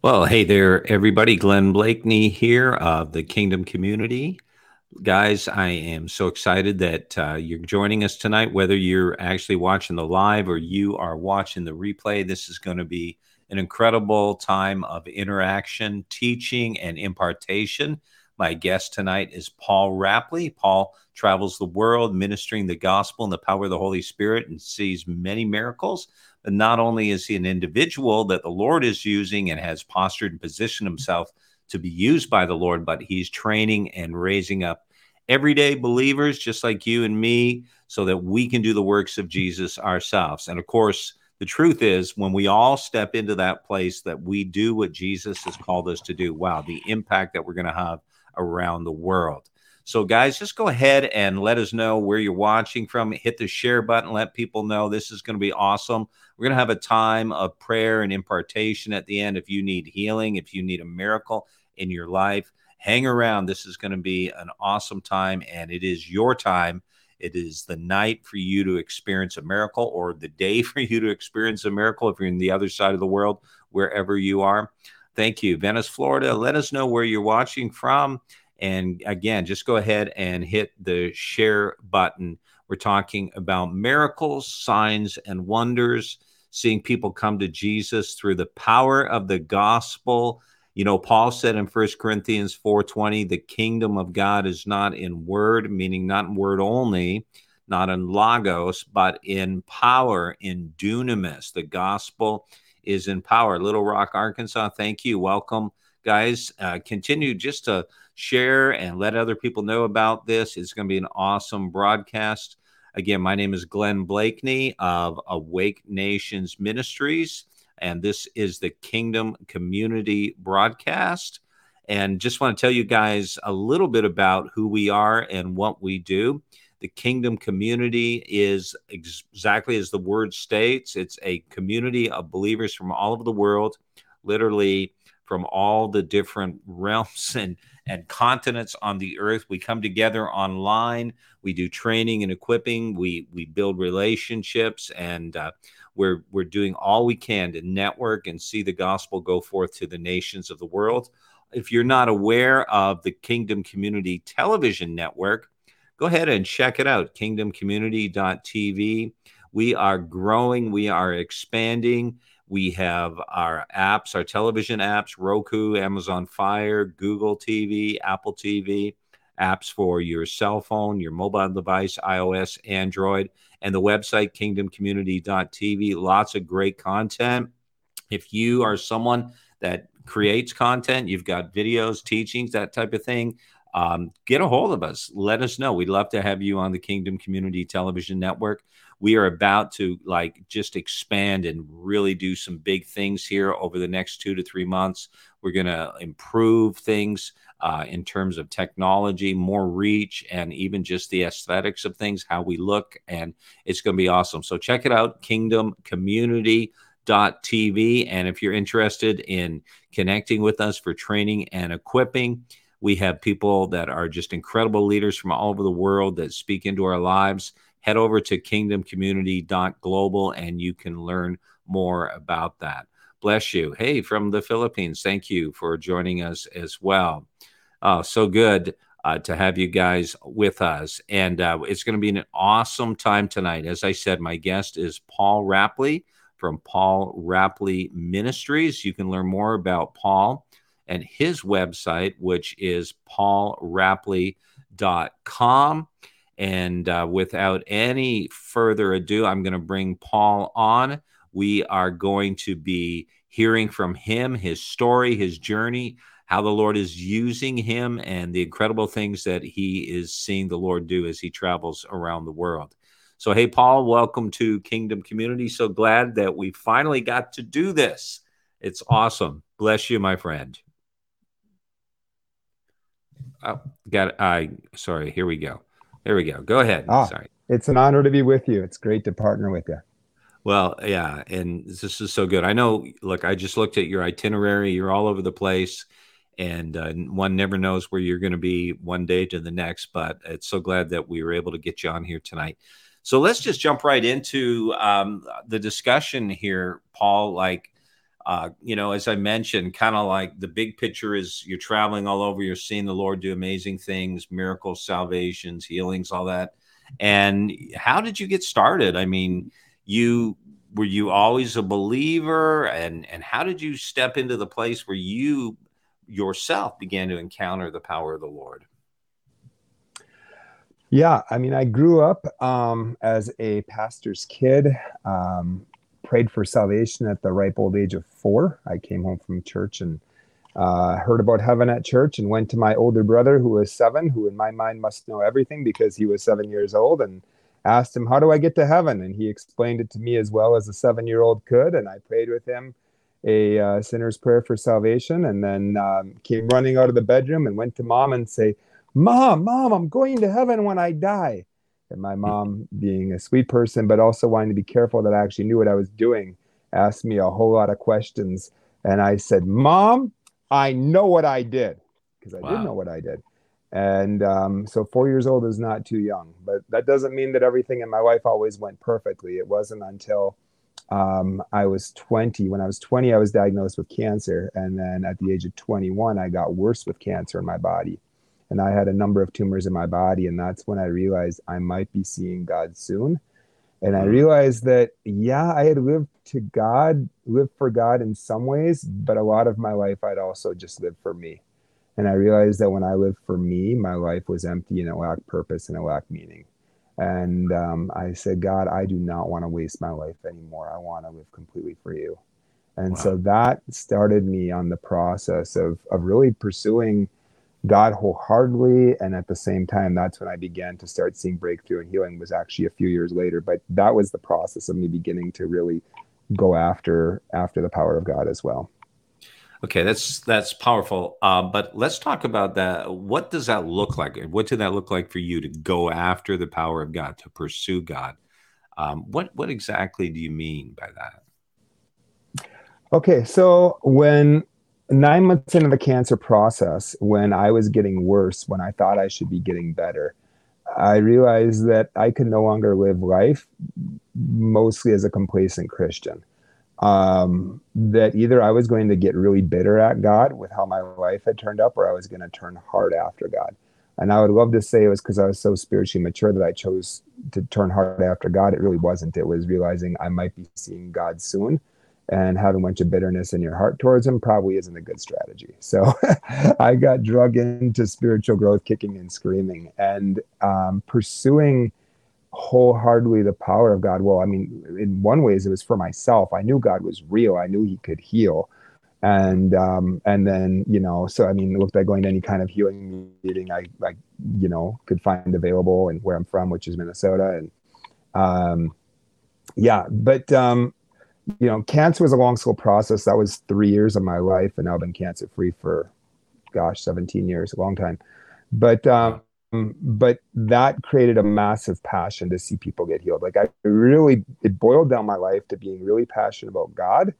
Well, hey there, everybody. Glenn Bleakney here of the Kingdom Community. Guys, I am so excited that uh, you're joining us tonight. Whether you're actually watching the live or you are watching the replay, this is going to be an incredible time of interaction, teaching, and impartation. My guest tonight is Paul Rapley. Paul travels the world ministering the gospel and the power of the Holy Spirit and sees many miracles. Not only is he an individual that the Lord is using and has postured and positioned himself to be used by the Lord, but he's training and raising up everyday believers just like you and me so that we can do the works of Jesus ourselves. And of course, the truth is, when we all step into that place that we do what Jesus has called us to do, wow, the impact that we're going to have around the world. So, guys, just go ahead and let us know where you're watching from. Hit the share button, let people know this is going to be awesome. We're going to have a time of prayer and impartation at the end. If you need healing, if you need a miracle in your life, hang around. This is going to be an awesome time, and it is your time. It is the night for you to experience a miracle, or the day for you to experience a miracle if you're in the other side of the world, wherever you are. Thank you. Venice, Florida. Let us know where you're watching from. And again, just go ahead and hit the share button. We're talking about miracles, signs, and wonders, seeing people come to Jesus through the power of the gospel. You know, Paul said in First Corinthians 4:20, the kingdom of God is not in word, meaning not in word only, not in logos, but in power, in dunamis. The gospel is in power. Little Rock, Arkansas, thank you. Welcome, guys. Uh, continue just to share and let other people know about this. It's going to be an awesome broadcast. Again, my name is Glenn Bleakney of Awake Nations Ministries, and this is the Kingdom Community Broadcast. And just want to tell you guys a little bit about who we are and what we do. The Kingdom Community is ex- exactly as the word states it's a community of believers from all over the world, literally from all the different realms and and continents on the earth. We come together online. We do training and equipping. We we build relationships, and uh, we're we're doing all we can to network and see the gospel go forth to the nations of the world. If you're not aware of the Kingdom Community Television Network, go ahead and check it out. KingdomCommunity.tv. We are growing. We are expanding we have our apps, our television apps, Roku, Amazon Fire, Google TV, Apple TV, apps for your cell phone, your mobile device, iOS, Android, and the website kingdomcommunity.tv. Lots of great content. If you are someone that creates content, you've got videos, teachings, that type of thing, um, get a hold of us. Let us know. We'd love to have you on the Kingdom Community Television Network we are about to like just expand and really do some big things here over the next two to three months. We're going to improve things uh, in terms of technology, more reach, and even just the aesthetics of things, how we look. And it's going to be awesome. So check it out, Kingdom Community. TV. And if you're interested in connecting with us for training and equipping, we have people that are just incredible leaders from all over the world that speak into our lives head over to kingdomcommunity.global and you can learn more about that. Bless you. Hey, from the Philippines, thank you for joining us as well. Uh, so good uh, to have you guys with us. And uh, it's going to be an awesome time tonight. As I said, my guest is Paul Rapley from Paul Rapley Ministries. You can learn more about Paul and his website, which is paulrapley.com. And uh, without any further ado, I'm going to bring Paul on. We are going to be hearing from him, his story, his journey, how the Lord is using him, and the incredible things that he is seeing the Lord do as he travels around the world. So, hey, Paul, welcome to Kingdom Community. So glad that we finally got to do this. It's awesome. Bless you, my friend. Oh, got it. I sorry. Here we go. There we go. Go ahead. Ah, sorry. It's an honor to be with you. It's great to partner with you. Well, yeah, and this is so good. I know. Look, I just looked at your itinerary. You're all over the place, and uh, one never knows where you're going to be one day to the next. But it's so glad that we were able to get you on here tonight. So let's just jump right into um, the discussion here, Paul. Like, uh, you know, as I mentioned, kind of like the big picture is you're traveling all over, you're seeing the Lord do amazing things, miracles, salvations, healings, all that. And how did you get started? I mean, you were you always a believer and and how did you step into the place where you yourself began to encounter the power of the Lord? Yeah, I mean, I grew up um, as a pastor's kid. Um, prayed for salvation at the ripe old age of four. I came home from church and uh, heard about heaven at church and went to my older brother who was seven, who in my mind must know everything because he was seven years old, and asked him, How do I get to heaven? And he explained it to me as well as a seven year old could. And I prayed with him a uh, sinner's prayer for salvation and then um, came running out of the bedroom and went to mom and say, Mom, mom, I'm going to heaven when I die. And my mom, being a sweet person, but also wanting to be careful that I actually knew what I was doing, asked me a whole lot of questions. And I said, Mom, I know what I did because I wow. did know what I did. And um, so four years old is not too young, but that doesn't mean that everything in my life always went perfectly. It wasn't until um, I was 20. When I was 20, I was diagnosed with cancer. And then at the age of 21, I got worse with cancer in my body and I had a number of tumors in my body. And that's when I realized I might be seeing God soon. And I mm. realized that, yeah, I had lived to God, lived for God in some ways, but a lot of my life I'd also just lived for me. And I realized that when I lived for me, my life was empty and it lacked purpose and it lacked meaning. And um, I said, God, I do not want to waste my life anymore. I want to live completely for you. And wow. so that started me on the process of, of really pursuing God wholeheartedly. And at the same time, that's when I began to start seeing breakthrough and healing was actually a few years later. But that was the process of me beginning to really go after after the power of God as well. Okay, that's that's powerful. Uh, but let's talk about that. What does that look like? What did that look like for you to go after the power of God, to pursue God? Um, what what exactly do you mean by that? Okay, so when nine months into the cancer process, when I was getting worse, when I thought I should be getting better, I realized that I could no longer live life mostly as a complacent Christian. Um, that either I was going to get really bitter at God with how my life had turned up, or I was going to turn hard after God. And I would love to say it was because I was so spiritually mature that I chose to turn hard after God. It really wasn't. It was realizing I might be seeing God soon and having a bunch of bitterness in your heart towards him probably isn't a good strategy. So I got drug into spiritual growth, kicking and screaming, and um, pursuing wholeheartedly the power of God. Well, I mean, in one ways, it was for myself. I knew God was real. I knew He could heal, and um, and then you know, so I mean, looked like going to any kind of healing meeting I like, you know, could find available, and where I'm from, which is Minnesota, and um, yeah, but um, you know, cancer was a long, slow process. That was three years of my life, and I've been cancer free for, gosh, 17 years, a long time. But um, but that created a massive passion to see people get healed. Like I really, it boiled down my life to being really passionate about God,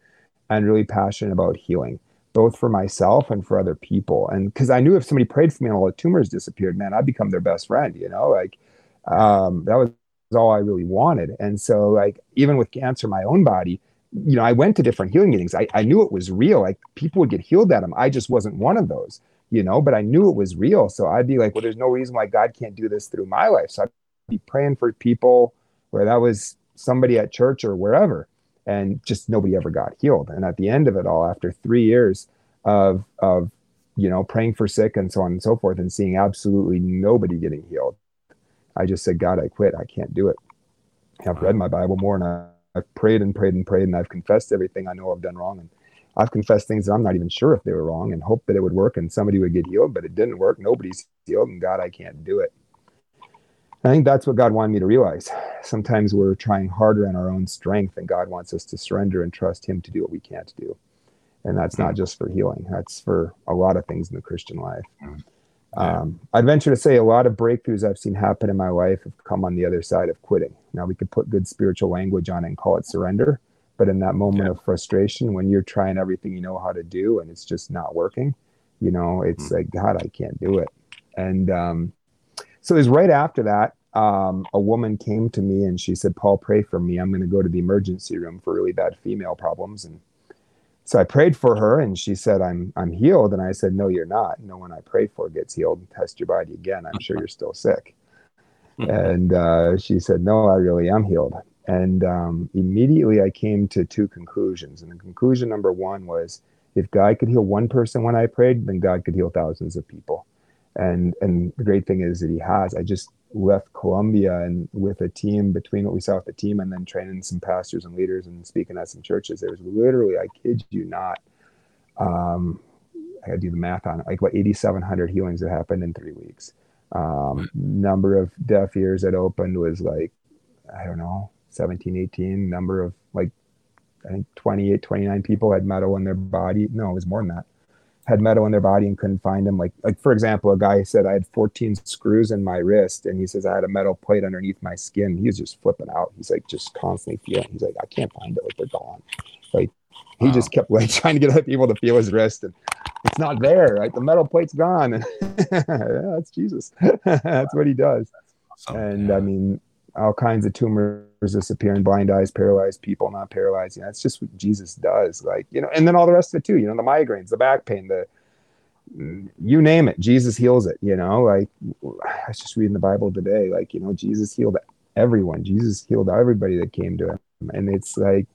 and really passionate about healing, both for myself and for other people. And because I knew if somebody prayed for me and all the tumors disappeared, man, I'd become their best friend. You know, like um, that was all I really wanted. And so, like even with cancer, my own body you know, I went to different healing meetings. I, I knew it was real. Like people would get healed at them. I just wasn't one of those, you know, but I knew it was real. So I'd be like, well, there's no reason why God can't do this through my life. So I'd be praying for people where that was somebody at church or wherever. And just nobody ever got healed. And at the end of it all, after three years of of you know praying for sick and so on and so forth, and seeing absolutely nobody getting healed, I just said, God, I quit. I can't do it. I've read my Bible more and I I've prayed and prayed and prayed, and I've confessed everything I know I've done wrong. And I've confessed things that I'm not even sure if they were wrong and hope that it would work and somebody would get healed, but it didn't work. Nobody's healed, and God, I can't do it. I think that's what God wanted me to realize. Sometimes we're trying harder in our own strength, and God wants us to surrender and trust Him to do what we can't do. And that's not hmm. just for healing, that's for a lot of things in the Christian life. Hmm. Um, I'd venture to say a lot of breakthroughs I've seen happen in my life have come on the other side of quitting. Now we could put good spiritual language on it and call it surrender, but in that moment yeah. of frustration, when you're trying everything you know how to do and it's just not working, you know, it's mm-hmm. like God, I can't do it. And um, so it was right after that. Um, a woman came to me and she said, "Paul, pray for me. I'm going to go to the emergency room for really bad female problems." And so I prayed for her and she said, I'm, I'm healed. And I said, no, you're not. No one I pray for gets healed. And test your body again. I'm sure you're still sick. and uh, she said, no, I really am healed. And um, immediately I came to two conclusions. And the conclusion number one was if God could heal one person when I prayed, then God could heal thousands of people. And, and the great thing is that he has. I just left Colombia and with a team between what we saw with the team and then training some pastors and leaders and speaking at some churches, there was literally, I kid you not, um, I gotta do the math on it, like what 8,700 healings that happened in three weeks. Um, number of deaf ears that opened was like, I don't know, 17, 18. Number of like, I think 28, 29 people had metal in their body. No, it was more than that had metal in their body and couldn't find them. Like, like for example, a guy said I had 14 screws in my wrist, and he says I had a metal plate underneath my skin. He was just flipping out. He's like just constantly feeling. He's like, I can't find it. Like they're gone. Like he wow. just kept like trying to get other people to feel his wrist, and it's not there. Right, the metal plate's gone. And yeah, that's Jesus. that's what he does. Awesome. And yeah. I mean, all kinds of tumors disappearing, blind eyes, paralyzed people, not paralyzed. You know, that's just what Jesus does. Like, you know, and then all the rest of it too, you know, the migraines, the back pain, the you name it, Jesus heals it, you know, like I was just reading the Bible today, like, you know, Jesus healed everyone. Jesus healed everybody that came to him. And it's like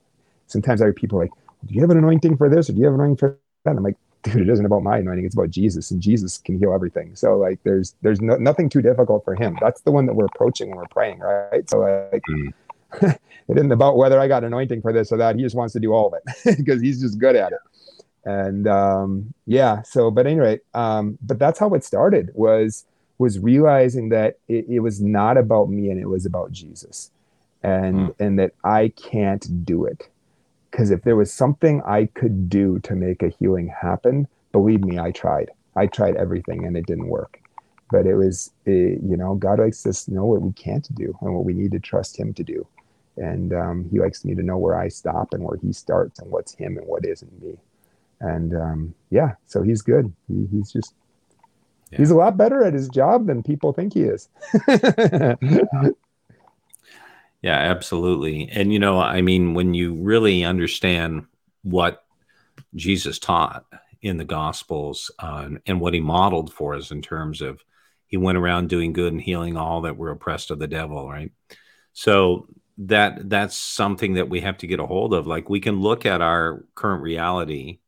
sometimes I hear people like, Do you have an anointing for this or do you have an anointing for that? I'm like, dude, it isn't about my anointing, it's about Jesus, and Jesus can heal everything. So like there's there's no, nothing too difficult for him. That's the one that we're approaching when we're praying, right? So like mm. it isn't about whether I got anointing for this or that. He just wants to do all of it because he's just good at it. And um, yeah, so but anyway, um, but that's how it started was was realizing that it, it was not about me and it was about Jesus, and mm. and that I can't do it because if there was something I could do to make a healing happen, believe me, I tried. I tried everything and it didn't work. But it was, it, you know, God likes us to know what we can't do and what we need to trust Him to do. And um, He likes me to know where I stop and where He starts and what's Him and what isn't me. And um, yeah, so He's good. He, he's just, yeah. he's a lot better at his job than people think he is. Yeah, absolutely. And, you know, I mean, when you really understand what Jesus taught in the Gospels uh, and what he modeled for us in terms of he went around doing good and healing all that were oppressed of the devil, right? So that that's something that we have to get a hold of. Like we can look at our current reality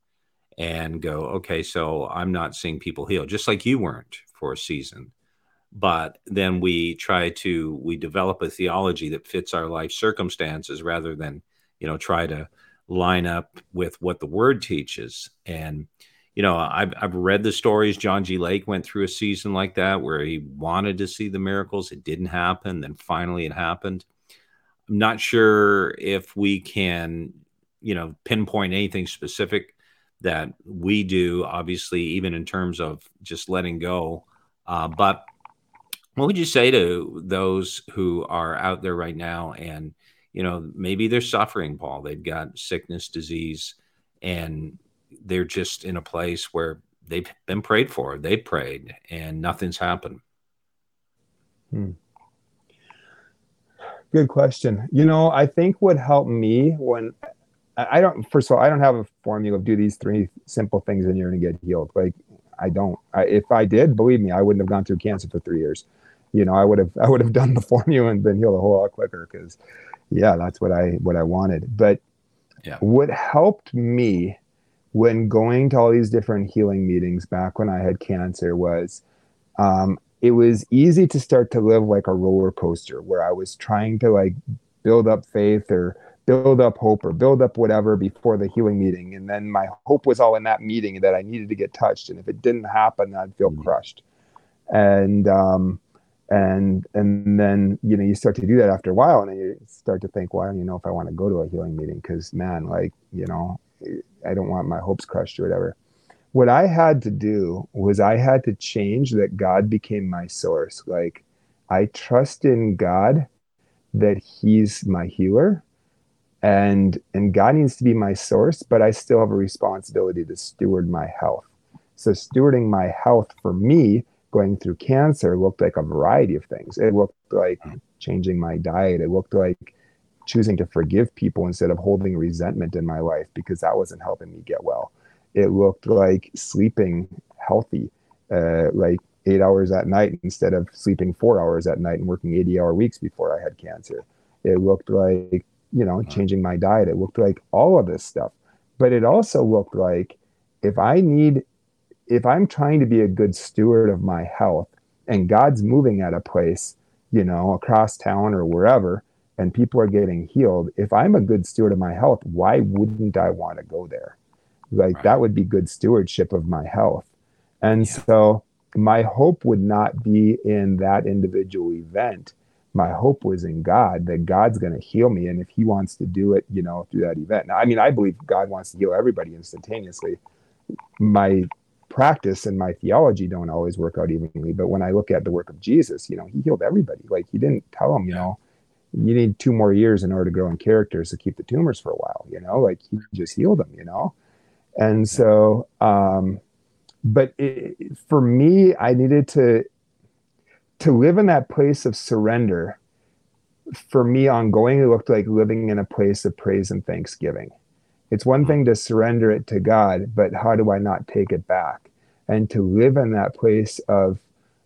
and go, okay, so I'm not seeing people heal, just like you weren't for a season but then we try to we develop a theology that fits our life circumstances rather than you know try to line up with what the word teaches. And you know I've, I've read the stories. John g. Lake went through a season like that where he wanted to see the miracles. It didn't happen. Then finally it happened. I'm not sure if we can you know pinpoint anything specific that we do obviously even in terms of just letting go. Uh, but what would you say to those who are out there right now and you know maybe they're suffering paul they've got sickness disease and they're just in a place where they've been prayed for they prayed and nothing's happened? Hmm. good question. You know i think what helped me when i don't first of all i don't have a formula of do these three simple things and you're going to get healed. Like i don't. I, if i did believe me i wouldn't have gone through cancer for three years you know, I would have I would have done the formula and been healed a whole lot quicker because, yeah, that's what I what I wanted. But yeah. what helped me when going to all these different healing meetings back when I had cancer was um, it was easy to start to live like a roller coaster where I was trying to like build up faith or build up hope or build up whatever before the healing meeting. And then my hope was all in that meeting that I needed to get touched. And if it didn't happen, I'd feel mm-hmm. crushed. And um, and and then you know you start to do that after a while and then you start to think well you know if i want to go to a healing meeting because man like you know i don't want my hopes crushed or whatever what I had to do was I had to change that God became my source. Like I trust in God that He's my healer and and God needs to be my source, but I still have a responsibility to steward my health. So stewarding my health for me going through cancer looked like a variety of things. It looked like changing my diet. It looked like choosing to forgive people instead of holding resentment in my life because that wasn't helping me get well. It looked like sleeping healthy, uh, like eight hours at night instead of sleeping four hours at night and working 80 hour weeks before I had cancer. It looked like, you know, changing my diet. It looked like all of this stuff. But it also looked like if I need, if I'm trying to be a good steward of my health and God's moving at a place, you know, across town or wherever, and people are getting healed, if I'm a good steward of my health, why wouldn't I want to go there? Like right. that would be good stewardship of my health. And yeah. so my hope would not be in that individual event. My hope was in God that God's going to heal me. And if He wants to do it, you know, through that event. Now, I mean, I believe God wants to heal everybody instantaneously. My practice and my theology don't always work out evenly. But when I look at the work of Jesus, you know, He healed everybody. Like He didn't tell them, you know, you need two more years in order to grow in characters to keep the tumors for a while, you know, like He just healed them, you know. And so, um, but it, for me i needed to to live in that place of surrender for me ongoing it looked like living in a place of praise and thanksgiving it's one mm. thing to surrender it to god but how do i not take it back and to live in that place of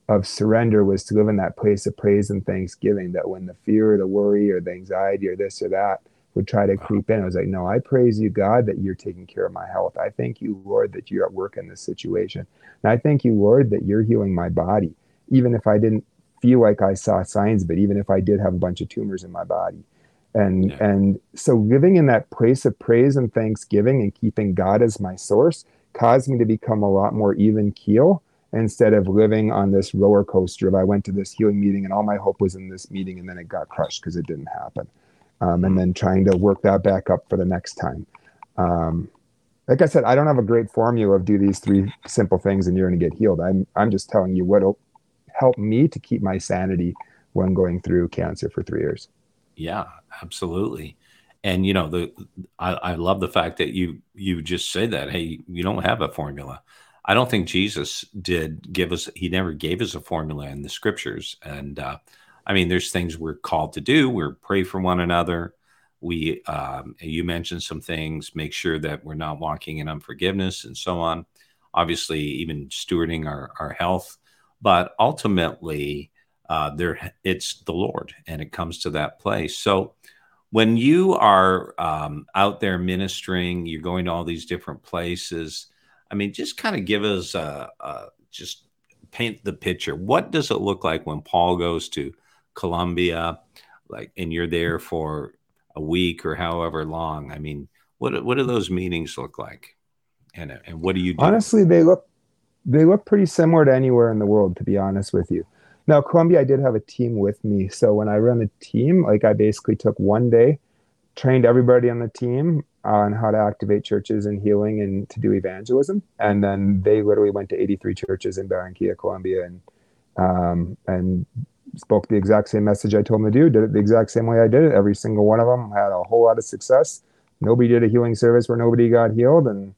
of surrender was to live in that place of praise and thanksgiving that when the fear or the worry or the anxiety or this or that would try to uh-huh. creep in. I was like, no, I praise you, God, that you're taking care of my health. I thank you, Lord, that you're at work in this situation. And I thank you, Lord, that you're healing my body, even if I didn't feel like I saw signs, but even if I did have a bunch of tumors in my body. And yeah. and so living in that place of praise and thanksgiving and keeping God as my source caused me to become a lot more even keel instead of living on this roller coaster of I went to this healing meeting and all my hope was in this meeting and then it got crushed because it didn't happen um, and then trying to work that back up for the next time. Um, like I said, I don't have a great formula of do these three simple things and you're going to get healed. I'm I'm just telling you what'll help me to keep my sanity when going through cancer for three years. Yeah, absolutely. And you know the I, I love the fact that you you just say that hey you don't have a formula. I don't think Jesus did give us. He never gave us a formula in the scriptures, and uh, I mean, there's things we're called to do. We're pray for one another. We, um, you mentioned some things, make sure that we're not walking in unforgiveness and so on. Obviously, even stewarding our, our health, but ultimately, uh, there it's the Lord, and it comes to that place. So, when you are um, out there ministering, you're going to all these different places. I mean, just kind of give us a, a just paint the picture. What does it look like when Paul goes to Colombia, like, and you're there for a week or however long. I mean, what what do those meetings look like, and and what do you do? Honestly, they look they look pretty similar to anywhere in the world. To be honest with you, now Colombia, I did have a team with me, so when I run a team, like I basically took one day, trained everybody on the team on how to activate churches and healing and to do evangelism, and then they literally went to 83 churches in Barranquilla, Colombia, and um, and spoke the exact same message I told them to do, did it the exact same way I did it. Every single one of them had a whole lot of success. Nobody did a healing service where nobody got healed. And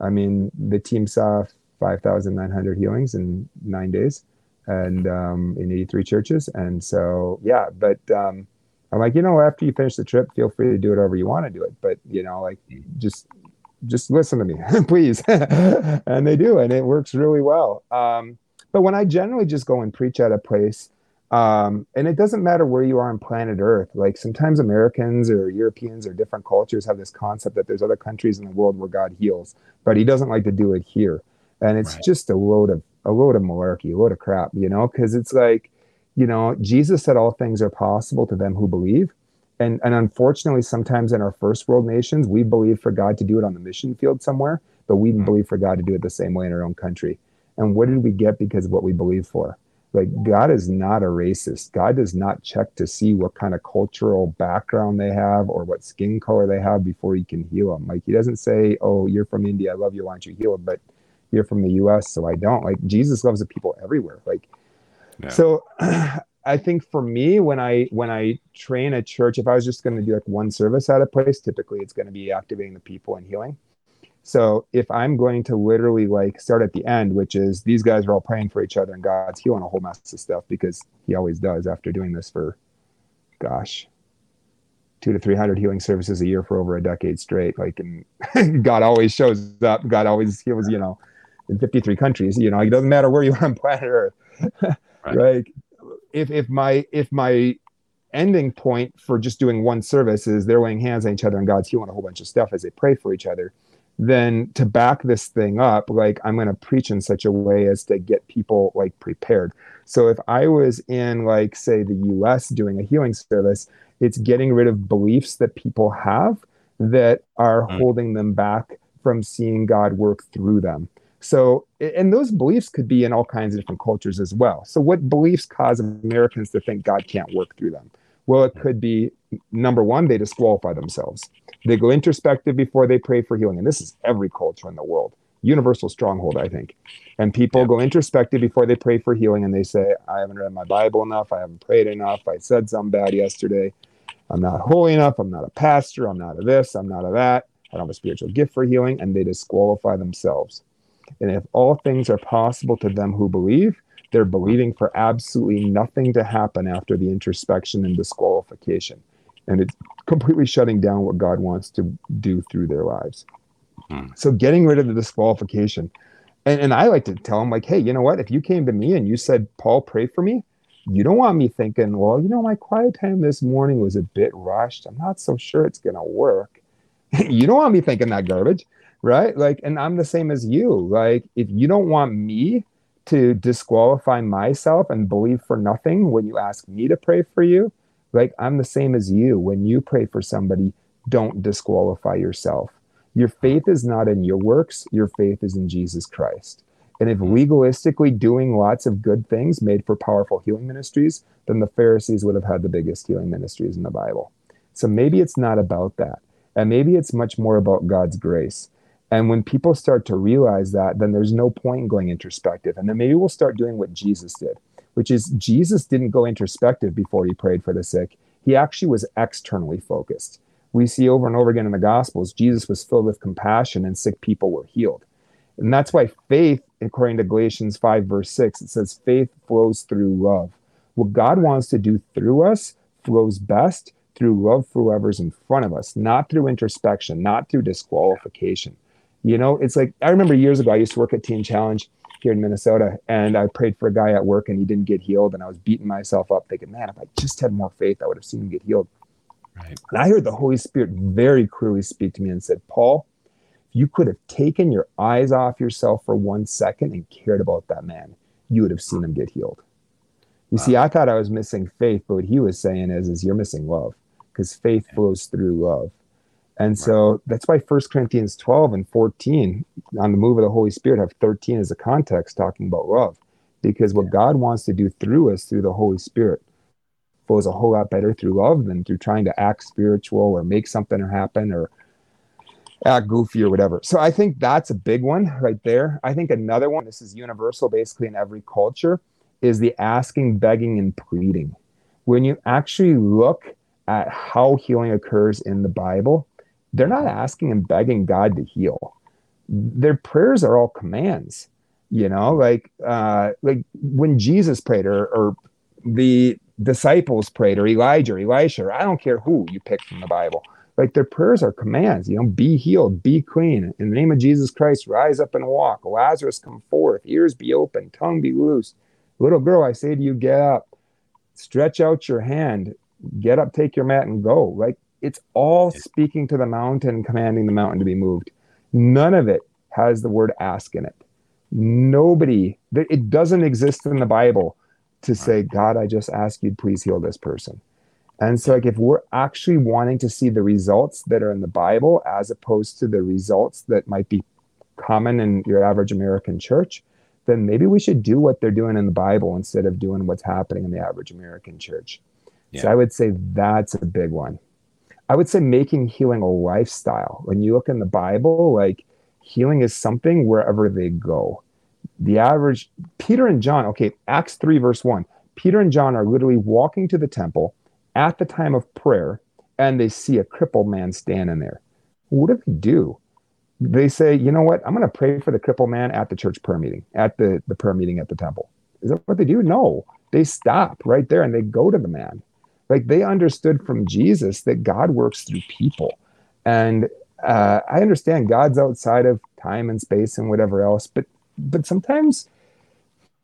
I mean, the team saw 5,900 healings in nine days and um, in 83 churches. And so, yeah, but um, I'm like, you know, after you finish the trip, feel free to do whatever you want to do it. But, you know, like just just listen to me, please. and they do, and it works really well. Um, but when I generally just go and preach at a place, um, and it doesn't matter where you are on planet Earth. Like sometimes Americans or Europeans or different cultures have this concept that there's other countries in the world where God heals, but He doesn't like to do it here. And it's right. just a load of a load of malarkey, a load of crap, you know, because it's like, you know, Jesus said all things are possible to them who believe. And, and unfortunately, sometimes in our first world nations, we believe for God to do it on the mission field somewhere, but we mm-hmm. believe for God to do it the same way in our own country. And what did we get because of what we believe for? like god is not a racist god does not check to see what kind of cultural background they have or what skin color they have before he can heal them like he doesn't say oh you're from india i love you why don't you heal them but you're from the US, so I don't. Like Jesus loves the people everywhere. Like yeah. so I think for me, when I when I train a church, if I was just going to do like one service at a place, typically it's going to be activating the people and healing. So if I'm going to literally like start at the end, which is these guys are all praying for each other and God's healing a whole mess of stuff because He always does after doing this for, gosh, two to three hundred healing services a year for over a decade straight. Like, and God always shows up. God always heals. You know, in 53 countries. You know, it doesn't matter where you are on planet Earth. right. right if if my if my ending point for just doing one service is they're laying hands on each other and God's healing a whole bunch of stuff as they pray for each other, then to back this thing up, like I'm going to preach in such a way as to get people like prepared. So if I was in like say the US doing a healing service, it's getting rid of beliefs that people have that are mm. holding them back from seeing God work through them. So, and those beliefs could be in all kinds of different cultures as well. So, what beliefs cause Americans to think God can't work through them? Well, it hmm. could be number one, they disqualify themselves. They go introspective before they pray for healing. And this is every culture in the world, universal stronghold, I think. And people yeah. go introspective before they pray for healing and they say, I haven't read my Bible enough. I haven't prayed enough. I said something bad yesterday. I'm not holy enough. I'm not a pastor. I'm not a this. I'm not a that. I don't have a spiritual gift for healing. And they disqualify themselves. And if all things are possible to them who believe, they're believing for absolutely nothing to happen after the introspection and disqualification. And it's completely shutting down what God wants to do through their lives. Hmm. So getting rid of the disqualification. And, and I like to tell them, like, hey, you know what? If you came to me and you said, Paul, pray for me, you don't want me thinking, well, you know, my quiet time this morning was a bit rushed. I'm not so sure it's going to work. you don't want me thinking that garbage right? Like, and I'm the same as you. Like, if you don't want me to disqualify myself and believe for nothing when you ask me to pray for you, like, I'm the same as you. When you pray for somebody, don't disqualify yourself. Your faith is not in your works, your faith is in Jesus Christ. And if hmm. legalistically doing lots of good things made for powerful healing ministries, then the Pharisees would have had the biggest healing ministries in the Bible. So maybe it's not about that. And maybe it's much more about God's grace. And when people start to realize that, then there's no point in going introspective. And then maybe we'll start doing what Jesus did, which is Jesus didn't go introspective before he prayed for the sick. He actually was externally focused. We see over and over again in the Gospels, Jesus was filled with compassion and sick people were healed. And that's why faith, according to Galatians 5, verse 6, it says faith flows through love. What God wants to do through us flows best through love for whoever's in front of us, not through introspection, not through disqualification. You know, it's like I remember years ago, I used to work at Teen Challenge here in Minnesota, and I prayed for a guy at work and he didn't get healed. And I was beating myself up, thinking, man, if I just had more faith, I would have seen him get healed. Right. And I heard the Holy Spirit very clearly speak to me and said, Paul, you could have taken your eyes off yourself for one second and cared about that man, you would have seen him get healed. You wow. see, I thought I was missing faith, but what he was saying is, is you're missing love because faith flows through love. And so that's why First Corinthians 12 and 14 on the move of the Holy Spirit have 13 as a context talking about love. Because what God wants to do through us through the Holy Spirit flows a whole lot better through love than through trying to act spiritual or make something happen or act goofy or whatever. So I think that's a big one right there. I think another one, this is universal basically in every culture, is the asking, begging, and pleading. When you actually look at how healing occurs in the Bible, they're not asking and begging God to heal. Their prayers are all commands. You know, like uh, like when Jesus prayed, or, or the disciples prayed, or Elijah, or Elisha, or I don't care who you pick from the Bible. Like their prayers are commands. You know, be healed, be clean. In the name of Jesus Christ, rise up and walk. Lazarus, come forth. Ears be open, tongue be loose. Little girl, I say to you, get up. Stretch out your hand. Get up, take your mat, and go. Like it's all speaking to the mountain, commanding the mountain to be moved. None of it has the word ask in it. Nobody, it doesn't exist in the Bible to say, God, I just ask you, please heal this person. And so, like, if we're actually wanting to see the results that are in the Bible as opposed to the results that might be common in your average American church, then maybe we should do what they're doing in the Bible instead of doing what's happening in the average American church. Yeah. So, I would say that's a big one. I would say making healing a lifestyle. When you look in the Bible, like healing is something wherever they go. The average, Peter and John, okay, Acts 3, verse 1. Peter and John are literally walking to the temple at the time of prayer and they see a crippled man standing there. What do they do? They say, you know what? I'm going to pray for the crippled man at the church prayer meeting, at the, the prayer meeting at the temple. Is that what they do? No. They stop right there and they go to the man. Like they understood from Jesus that God works through people. And uh, I understand God's outside of time and space and whatever else, but but sometimes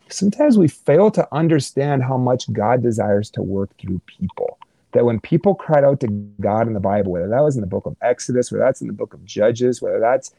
sometimes we fail to understand how much God desires to work through people. That when people cried out to God in the Bible, whether that was in the book of Exodus, whether that's in the book of Judges, whether that's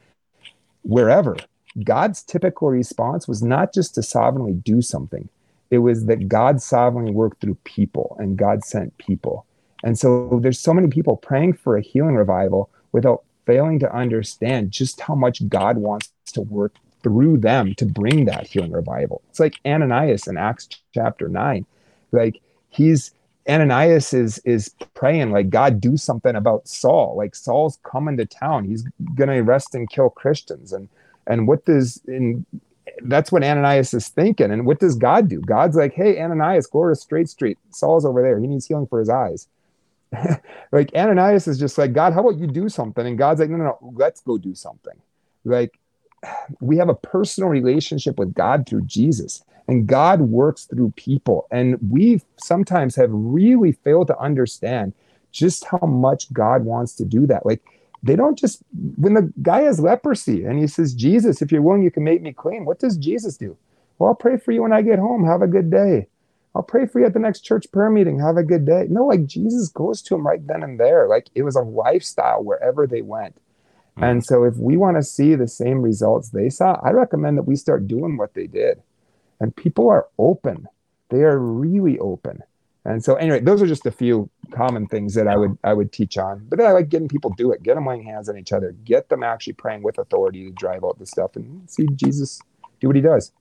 wherever, God's typical response was not just to sovereignly do something, it was that God sovereignly worked through people and God sent people. And so there's so many people praying for a healing revival without failing to understand just how much God wants to work through them to bring that healing revival. It's like Ananias in Acts chapter 9. Like he's Ananias is is praying like God do something about Saul. Like Saul's coming to town. He's going to arrest and kill Christians and and what does in that's what Ananias is thinking. And what does God do? God's like, hey, Ananias, go to Straight Street. Saul's over there. He needs healing for his eyes. like Ananias is just like, God, how about you do something? And God's like, no, no, no, let's go do something. Like we have a personal relationship with God through Jesus. And God works through people. And we sometimes have really failed to understand just how much God wants to do that. Like they don't just when the guy has leprosy and he says, Jesus, if you're willing, you can make me clean. What does Jesus do? Well, I'll pray for you when I get home. Have a good day. I'll pray for you at the next church prayer meeting. Have a good day. No, like Jesus goes to him right then and there. Like it was a lifestyle wherever they went. Mm-hmm. And so if we want to see the same results they saw, I recommend that we start doing what they did. And people are open. They are really open. And so anyway, those are just a few common things that I would I would teach on. But then I like getting people do it. Get them laying hands on each other. Get them actually praying with authority to drive out the stuff and see Jesus do what he does.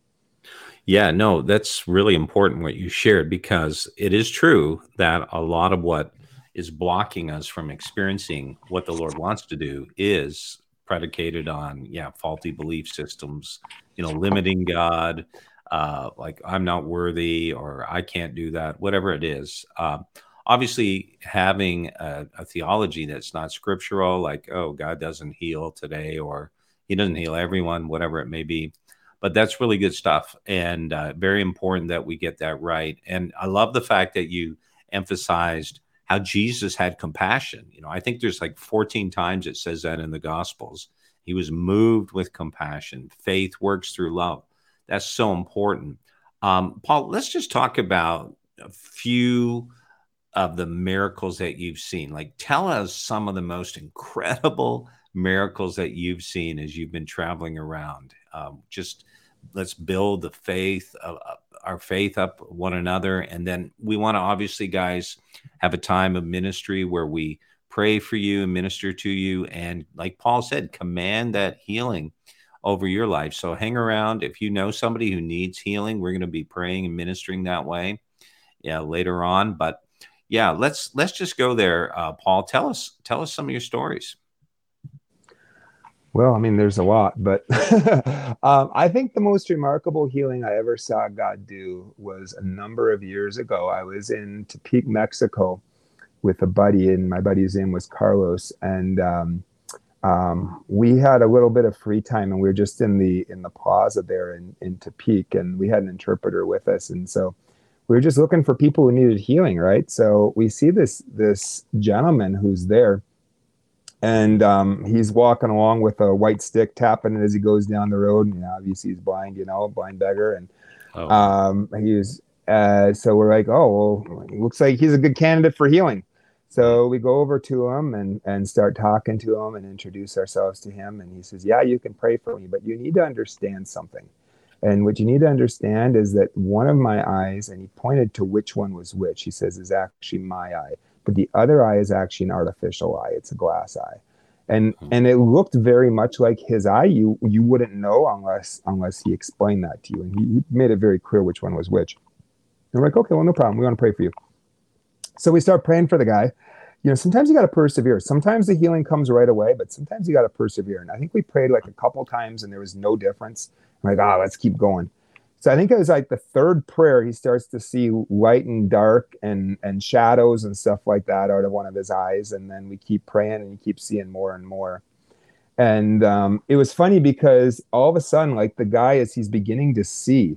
Yeah, no, that's really important what you shared because it is true that a lot of what is blocking us from experiencing what the Lord wants to do is predicated on yeah faulty belief systems you know limiting god uh, like I'm not worthy or I can't do that, whatever it is. Uh, obviously, having a, a, theology that's not scriptural, like, oh, God doesn't heal today or he doesn't heal everyone, whatever it may be. But that's really good stuff and uh, very important that we get that right. And I love the fact that you emphasized how Jesus had compassion. You know, I think there's like 14 times it says that in the Gospels. He was moved with compassion. Faith works through love. That's so important. Um, Paul, let's just talk about a few of the miracles that you've seen. Like, tell us some of the most incredible miracles that you've seen as you've been traveling around. Um, just let's build the faith, of, uh, our faith up one another. And then we want to obviously, guys, have a time of ministry where we pray for you and minister to you. And like Paul said, command that healing over your life. So hang around. If you know somebody who needs healing, we're going to be praying and ministering that way. Yeah, later on. But yeah, let's let's just go there. Uh, Paul, tell us tell us some of your stories. Well, I mean, there's a lot, but um, I think the most remarkable healing I ever saw God do was a number of years ago. I was in Tepic, Mexico, with a buddy, and my buddy's name was Carlos, and um, um, we had a little bit of free time and we were just in the in the plaza there in, in Tepic and we had an interpreter with us. And so we were just looking for people who needed healing right? So we see this this gentleman who's there and um, he's walking along with a white stick tapping it as he goes down the road. And you know, obviously he's blind you know blind beggar. And oh. um, he was uh, so we're like oh well looks like he's a good candidate for healing so we go over to him and, and start talking to him and introduce ourselves to him. And he says, Yeah, you can pray for me, but you need to understand something. And what you need to understand is that one of my eyes, and he pointed to which one was which, he says, is actually my eye. But the other eye is actually an artificial eye, it's a glass eye. And mm-hmm. and it looked very much like his eye. You you wouldn't know unless unless he explained that to you. And he, he made it very clear which one was which. And we're like, okay, well, no problem. We want to pray for you. So we start praying for the guy. you know, sometimes you got to persevere. Sometimes the healing comes right away, but sometimes you got to persevere. And I think we prayed like a couple times and there was no difference. I'm like, ah, oh, let's keep going. So I think it was like the third prayer, he starts to see light and dark and and shadows and stuff like that out of one of his eyes. And then we keep praying and he keeps seeing more and more. And um, it was funny because all of a sudden, like the guy, as he's beginning to see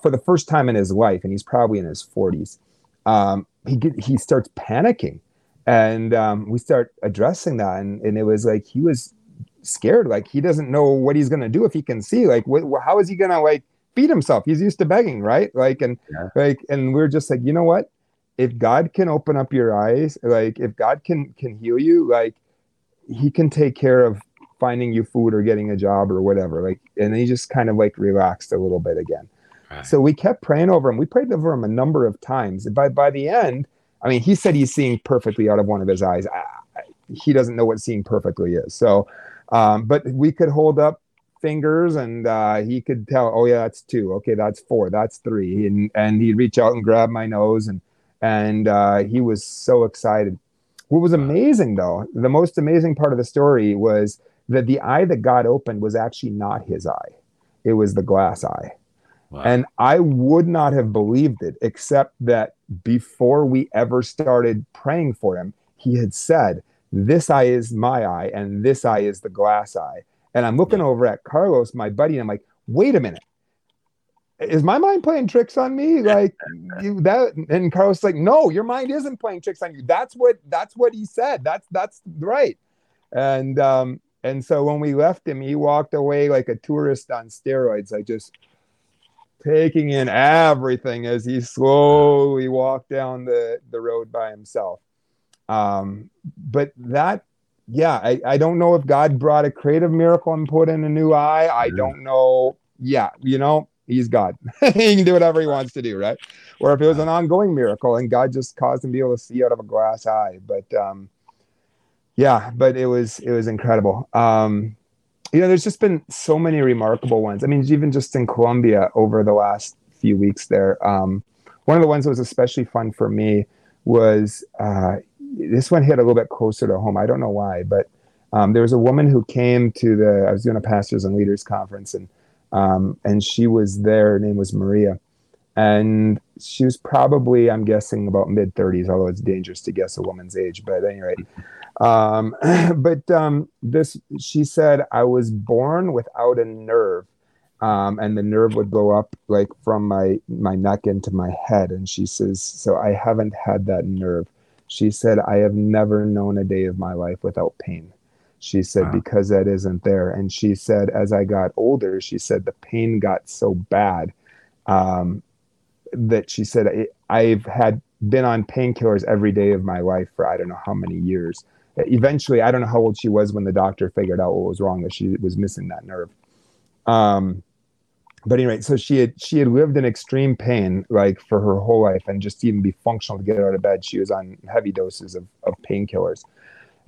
for the first time in his life, and he's probably in his 40s, um, he get, he starts panicking, and um, we start addressing that, and, and it was like he was scared, like he doesn't know what he's gonna do if he can see, like wh- how is he gonna like feed himself? He's used to begging, right? Like and yeah. like, and we're just like, you know what? If God can open up your eyes, like if God can can heal you, like He can take care of finding you food or getting a job or whatever. Like, and he just kind of like relaxed a little bit again. Right. So we kept praying over him. We prayed over him a number of times. By by the end, I mean, he said he's seeing perfectly out of one of his eyes. I, he doesn't know what seeing perfectly is. So, um, but we could hold up fingers and uh, he could tell, oh yeah, that's two. Okay, that's four. That's three. And and he'd reach out and grab my nose and and uh, he was so excited. What was amazing though, the most amazing part of the story was that the eye that God opened was actually not his eye, it was the glass eye. Wow. And I would not have believed it, except that before we ever started praying for him, he had said, This eye is my eye, and this eye is the glass eye. And I'm looking yeah. over at Carlos, my buddy, and I'm like, Wait a minute. Is my mind playing tricks on me? Like you, that, and Carlos like, no, your mind isn't playing tricks on you. That's what that's what he said. That's that's right. And um, and so when we left him, he walked away like a tourist on steroids, I just taking in everything as he slowly walked down the, the road by himself. Um, but that, yeah, I, I don't know if God brought a creative miracle and put in a new eye. I don't know. Yeah, you know, he's God. he can do whatever he wants to do, right? Or if it was an ongoing miracle and God just caused him to be able to see out of a glass eye. But um, yeah, but it was it was incredible. Um, you know, there's just been so many remarkable ones. I mean, even just in Colombia over the last few weeks there. Um, one of the ones that was especially fun for me was uh, this one hit a little bit closer to home. I don't know why, but um, there was a woman who came to the. I was doing a pastors and leaders conference, and um, and she was there. Her name was Maria, and she was probably, I'm guessing, about mid 30s. Although it's dangerous to guess a woman's age, but at any rate. Um, but um, this, she said, I was born without a nerve. Um, and the nerve would go up like from my my neck into my head. And she says so i haven't had that nerve. She said i have never known a day of my life without pain. She said wow. because that isn't there. And she said as i got older she said the pain got so bad um, that she said i've had been on painkillers every day of my life for i don't know how many years eventually, I don't know how old she was when the doctor figured out what was wrong, that she was missing that nerve. Um, but anyway, so she had she had lived in extreme pain like for her whole life, and just even be functional to get out of bed, she was on heavy doses of, of painkillers.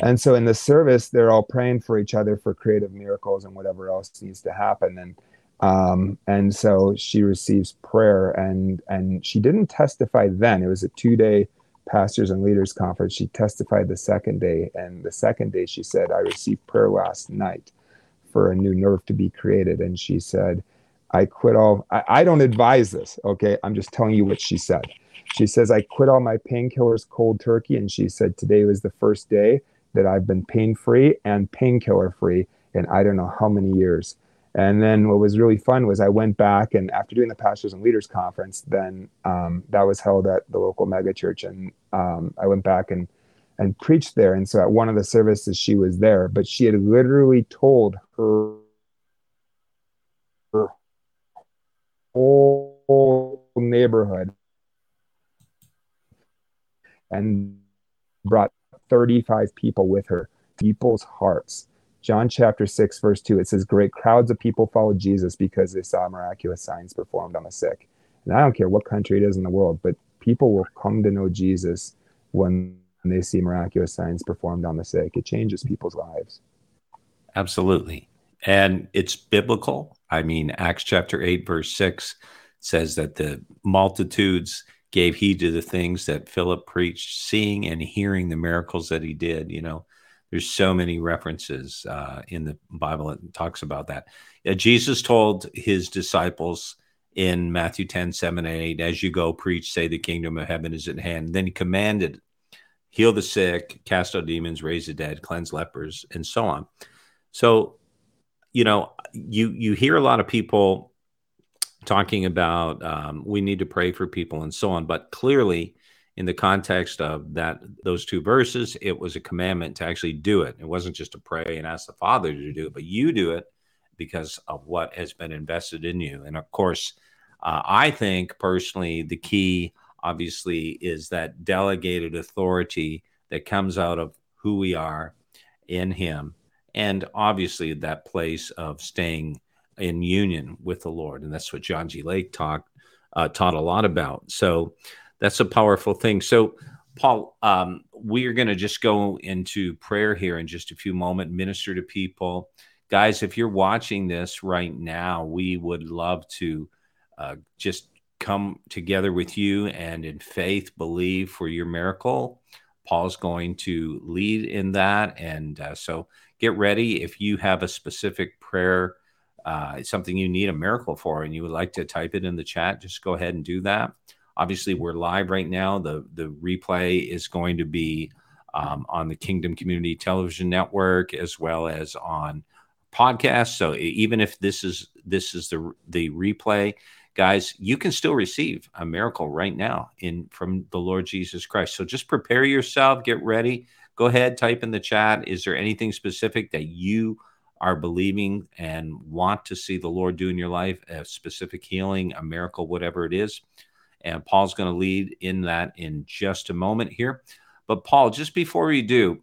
And so in the service, they're all praying for each other for creative miracles and whatever else needs to happen. And um, and so she receives prayer, and and she didn't testify then. It was a two day pastors and leaders conference she testified the second day and the second day she said i received prayer last night for a new nerve to be created. And she said i quit all I, I, don't advise this okay? I'm just telling you what she said. She says i quit all my painkillers cold turkey and she said today was the first day that i've been pain free and painkiller free in i don't know how many years and then what was really fun was I went back and after doing the pastors and leaders conference, then um, that was held at the local megachurch, and um, I went back and and preached there. And so at one of the services, she was there, but she had literally told her, her whole neighborhood and brought 35 people with her, people's hearts John chapter 6, verse 2, it says, Great crowds of people followed Jesus because they saw miraculous signs performed on the sick. And I don't care what country it is in the world, but people will come to know Jesus when they see miraculous signs performed on the sick. It changes people's lives. Absolutely. And it's biblical. I mean, Acts chapter 8, verse 6 says that the multitudes gave heed to the things that Philip preached, seeing and hearing the miracles that he did. You know, there's so many references uh, in the Bible that talks about that. Uh, Jesus told his disciples in Matthew 10, 7 and 8, as you go, preach, say the kingdom of heaven is at hand. Then he commanded, heal the sick, cast out demons, raise the dead, cleanse lepers, and so on. So, you know, you you hear a lot of people talking about um, we need to pray for people and so on, but clearly, in the context of that those two verses, it was a commandment to actually do it. It wasn't just to pray and ask the Father to do it, but you do it because of what has been invested in you. And of course, uh, I think personally, the key obviously is that delegated authority that comes out of who we are in Him, and obviously that place of staying in union with the Lord, and that's what John G. Lake talked uh, taught a lot about. So that's a powerful thing. So. Paul, um, we are going to just go into prayer here in just a few moments, minister to people. Guys, if you're watching this right now, we would love to uh, just come together with you and in faith believe for your miracle. Paul's going to lead in that. And uh, so get ready. If you have a specific prayer, uh, something you need a miracle for, and you would like to type it in the chat, just go ahead and do that. Obviously, we're live right now. The, the replay is going to be um, on the Kingdom Community Television Network as well as on podcast. So even if this is this is the the replay, guys, you can still receive a miracle right now in from the Lord Jesus Christ. So just prepare yourself, get ready. Go ahead, type in the chat. Is there anything specific that you are believing and want to see the Lord do in your life? A specific healing, a miracle, whatever it is. And Paul's going to lead in that in just a moment here. But Paul, just before we do,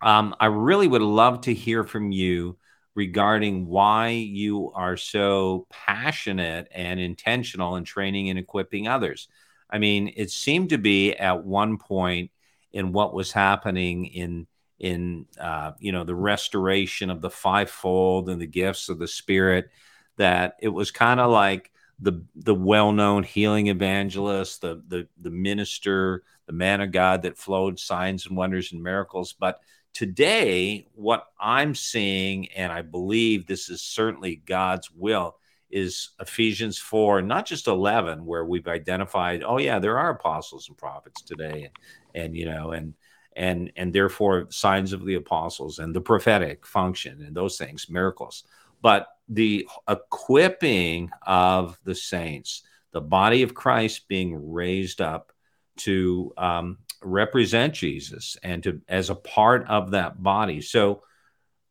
um, I really would love to hear from you regarding why you are so passionate and intentional in training and equipping others. I mean, it seemed to be at one point in what was happening in in uh, you know the restoration of the fivefold and the gifts of the Spirit that it was kind of like the the well-known healing evangelist, the the the minister, the man of God that flowed signs and wonders and miracles, but Today, what I'm seeing, and I believe this is certainly God's will, is Ephesians 4, not just 11, where we've identified, oh, yeah, there are apostles and prophets today. And, and you know, and, and, and therefore signs of the apostles and the prophetic function and those things, miracles. But the equipping of the saints, the body of Christ being raised up to um, represent Jesus and to as a part of that body. So,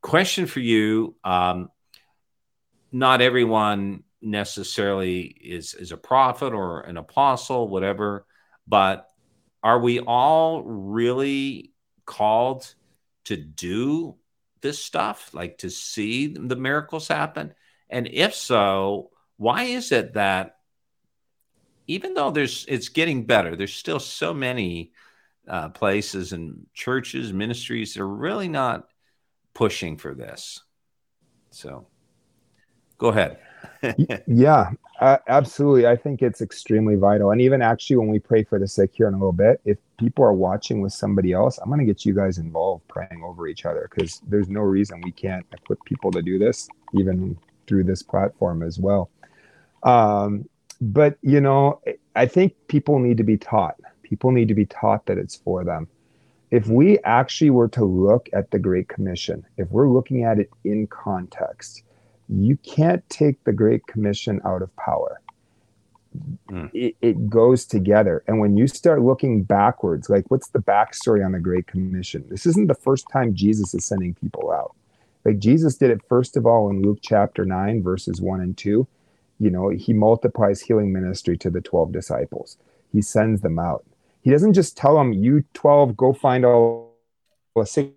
question for you: um, Not everyone necessarily is is a prophet or an apostle, whatever, but are we all really called to do this stuff, like to see the miracles happen? And if so, why is it that even though there's it's getting better, there's still so many uh, places and churches, ministries that are really not pushing for this. So go ahead. yeah, uh, absolutely. I think it's extremely vital. And even actually, when we pray for the sick here in a little bit, if people are watching with somebody else, I'm going to get you guys involved praying over each other because there's no reason we can't equip people to do this, even through this platform as well. Um, but, you know, I think people need to be taught People need to be taught that it's for them. If we actually were to look at the Great Commission, if we're looking at it in context, you can't take the Great Commission out of power. Mm. It, it, goes together. And when you start looking backwards, like what's the backstory on the Great Commission? This isn't the first time Jesus is sending people out. Like Jesus did it first of all in Luke chapter 9, verses 1 and 2. You know, he multiplies healing ministry to the 12 disciples, he sends them out. He doesn't just tell them, you 12, go find all the sick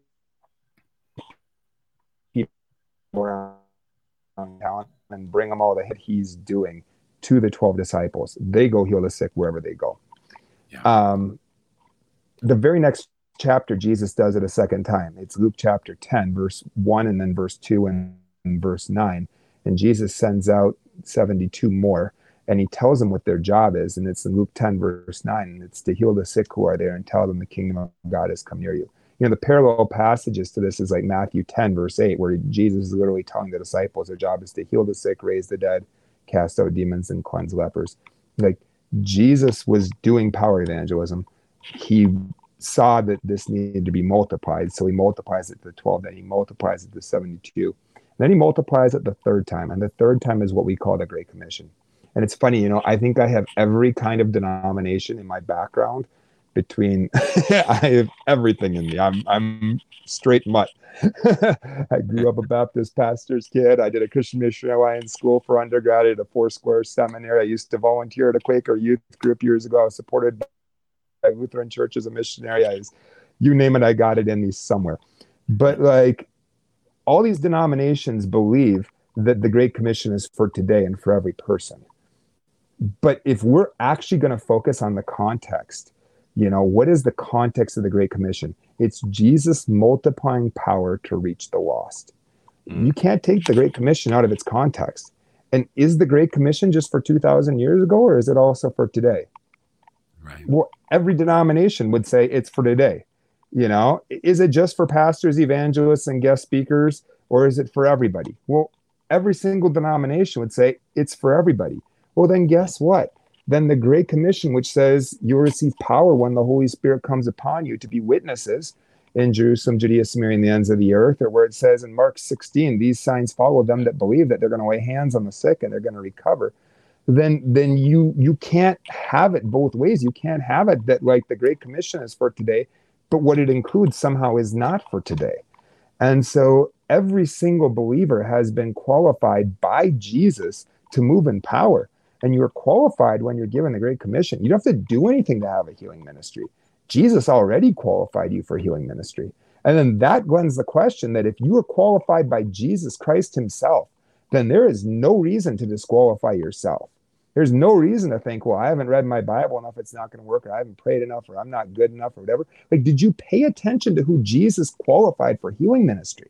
and bring them all the hit he's doing to the 12 disciples. They go heal the sick wherever they go. Yeah. Um, the very next chapter, Jesus does it a second time. It's Luke chapter 10, verse 1, and then verse 2 and, and verse 9. And Jesus sends out 72 more and he tells them what their job is. And it's in Luke 10, verse 9. And it's to heal the sick who are there and tell them the kingdom of God has come near you. You know, the parallel passages to this is like Matthew 10, verse 8, where Jesus is literally telling the disciples their job is to heal the sick, raise the dead, cast out demons, and cleanse lepers. Like Jesus was doing power evangelism. He saw that this needed to be multiplied. So he multiplies it to 12, then he multiplies it to 72. Then he multiplies it the third time. And the third time is what we call the Great Commission. And it's funny, you know, I think I have every kind of denomination in my background between I have everything in me. I'm I'm straight mutt. I grew up a Baptist pastor's kid. I did a Christian Missionary in school for undergrad. at a Foursquare seminary. I used to volunteer at a Quaker youth group years ago. I was supported by Lutheran Church as a missionary. I was, you name it, I got it in me somewhere. But like all these denominations believe that the Great Commission is for today and for every person. But if we're actually going to focus on the context, you know, what is the context of the Great Commission? It's Jesus multiplying power to reach the lost. Mm. You can't take the Great Commission out of its context. And is the Great Commission just for 2,000 years ago, or is it also for today? Right. Well, every denomination would say it's for today. You know, is it just for pastors, evangelists, and guest speakers, or is it for everybody? Well, every single denomination would say it's for everybody. Well, then guess what? Then the Great Commission, which says you will receive power when the Holy Spirit comes upon you to be witnesses in Jerusalem, Judea, Samaria, and the ends of the earth, or where it says in Mark 16, these signs follow them that believe that they're going to lay hands on the sick and they're going to recover. Then, then you you can't have it both ways. You can't have it that like the Great Commission is for today, but what it includes somehow is not for today. And so every single believer has been qualified by Jesus to move in power. And you're qualified when you're given the Great Commission. You don't have to do anything to have a healing ministry. Jesus already qualified you for healing ministry. And then that lends the question that if you are qualified by Jesus Christ himself, then there is no reason to disqualify yourself. There's no reason to think, well, I haven't read my Bible enough, it's not going to work, or I haven't prayed enough, or I'm not good enough, or whatever. Like, did you pay attention to who Jesus qualified for healing ministry?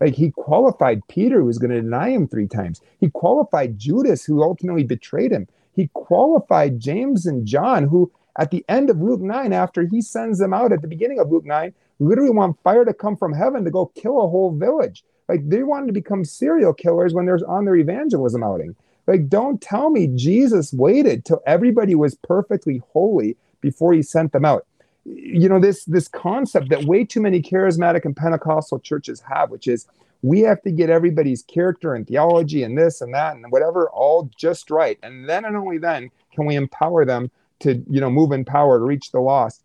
Like, he qualified Peter, who was going to deny him three times. He qualified Judas, who ultimately betrayed him. He qualified James and John, who at the end of Luke 9, after he sends them out at the beginning of Luke 9, literally want fire to come from heaven to go kill a whole village. Like, they wanted to become serial killers when they're on their evangelism outing. Like, don't tell me Jesus waited till everybody was perfectly holy before he sent them out. You know, this this concept that way too many charismatic and Pentecostal churches have, which is we have to get everybody's character and theology and this and that and whatever all just right. And then and only then can we empower them to, you know, move in power to reach the lost.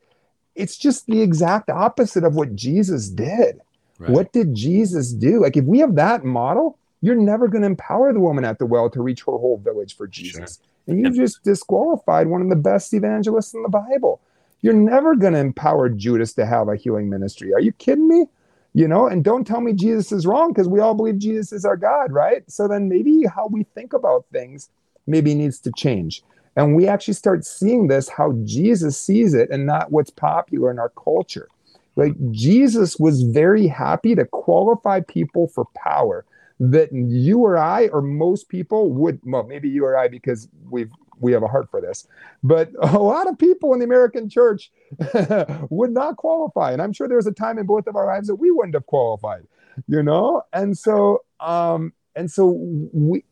It's just the exact opposite of what Jesus did. Right. What did Jesus do? Like, if we have that model, you're never going to empower the woman at the well to reach her whole village for Jesus. Sure. And you just disqualified one of the best evangelists in the Bible. You're never going to empower Judas to have a healing ministry. Are you kidding me? You know, and don't tell me Jesus is wrong because we all believe Jesus is our God, right? So then maybe how we think about things maybe needs to change. And we actually start seeing this how Jesus sees it and not what's popular in our culture. Like Jesus was very happy to qualify people for power that you or I or most people would well maybe you or I because we've we have a heart for this. But a lot of people in the American church would not qualify. And I'm sure there was a time in both of our lives that we wouldn't have qualified you know? And so um and so we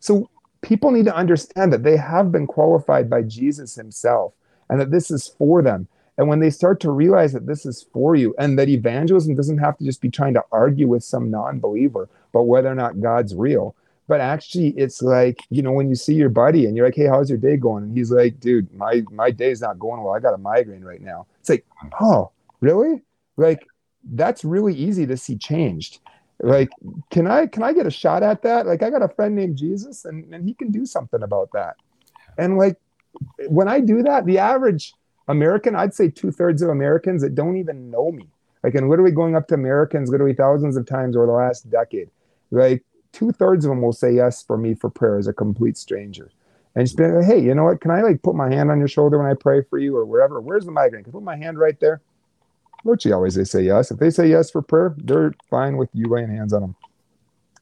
so people need to understand that they have been qualified by Jesus himself and that this is for them. And when they start to realize that this is for you and that evangelism doesn't have to just be trying to argue with some non believer, but whether or not God's real, but actually it's like, you know, when you see your buddy and you're like, hey, how's your day going? And he's like, dude, my, my day's not going well. I got a migraine right now. It's like, oh, really? Like, that's really easy to see changed like can i can i get a shot at that like i got a friend named jesus and, and he can do something about that and like when i do that the average American, I'd say two thirds of Americans that don't even know me. Like, and literally going up to Americans literally thousands of times over the last decade. Like, two thirds of them will say yes for me for prayer as a complete stranger. And just be like, hey, you know what? Can I like put my hand on your shoulder when I pray for you or wherever? Where's the migraine? Can I put my hand right there? Virtually always they say yes. If they say yes for prayer, they're fine with you laying hands on them.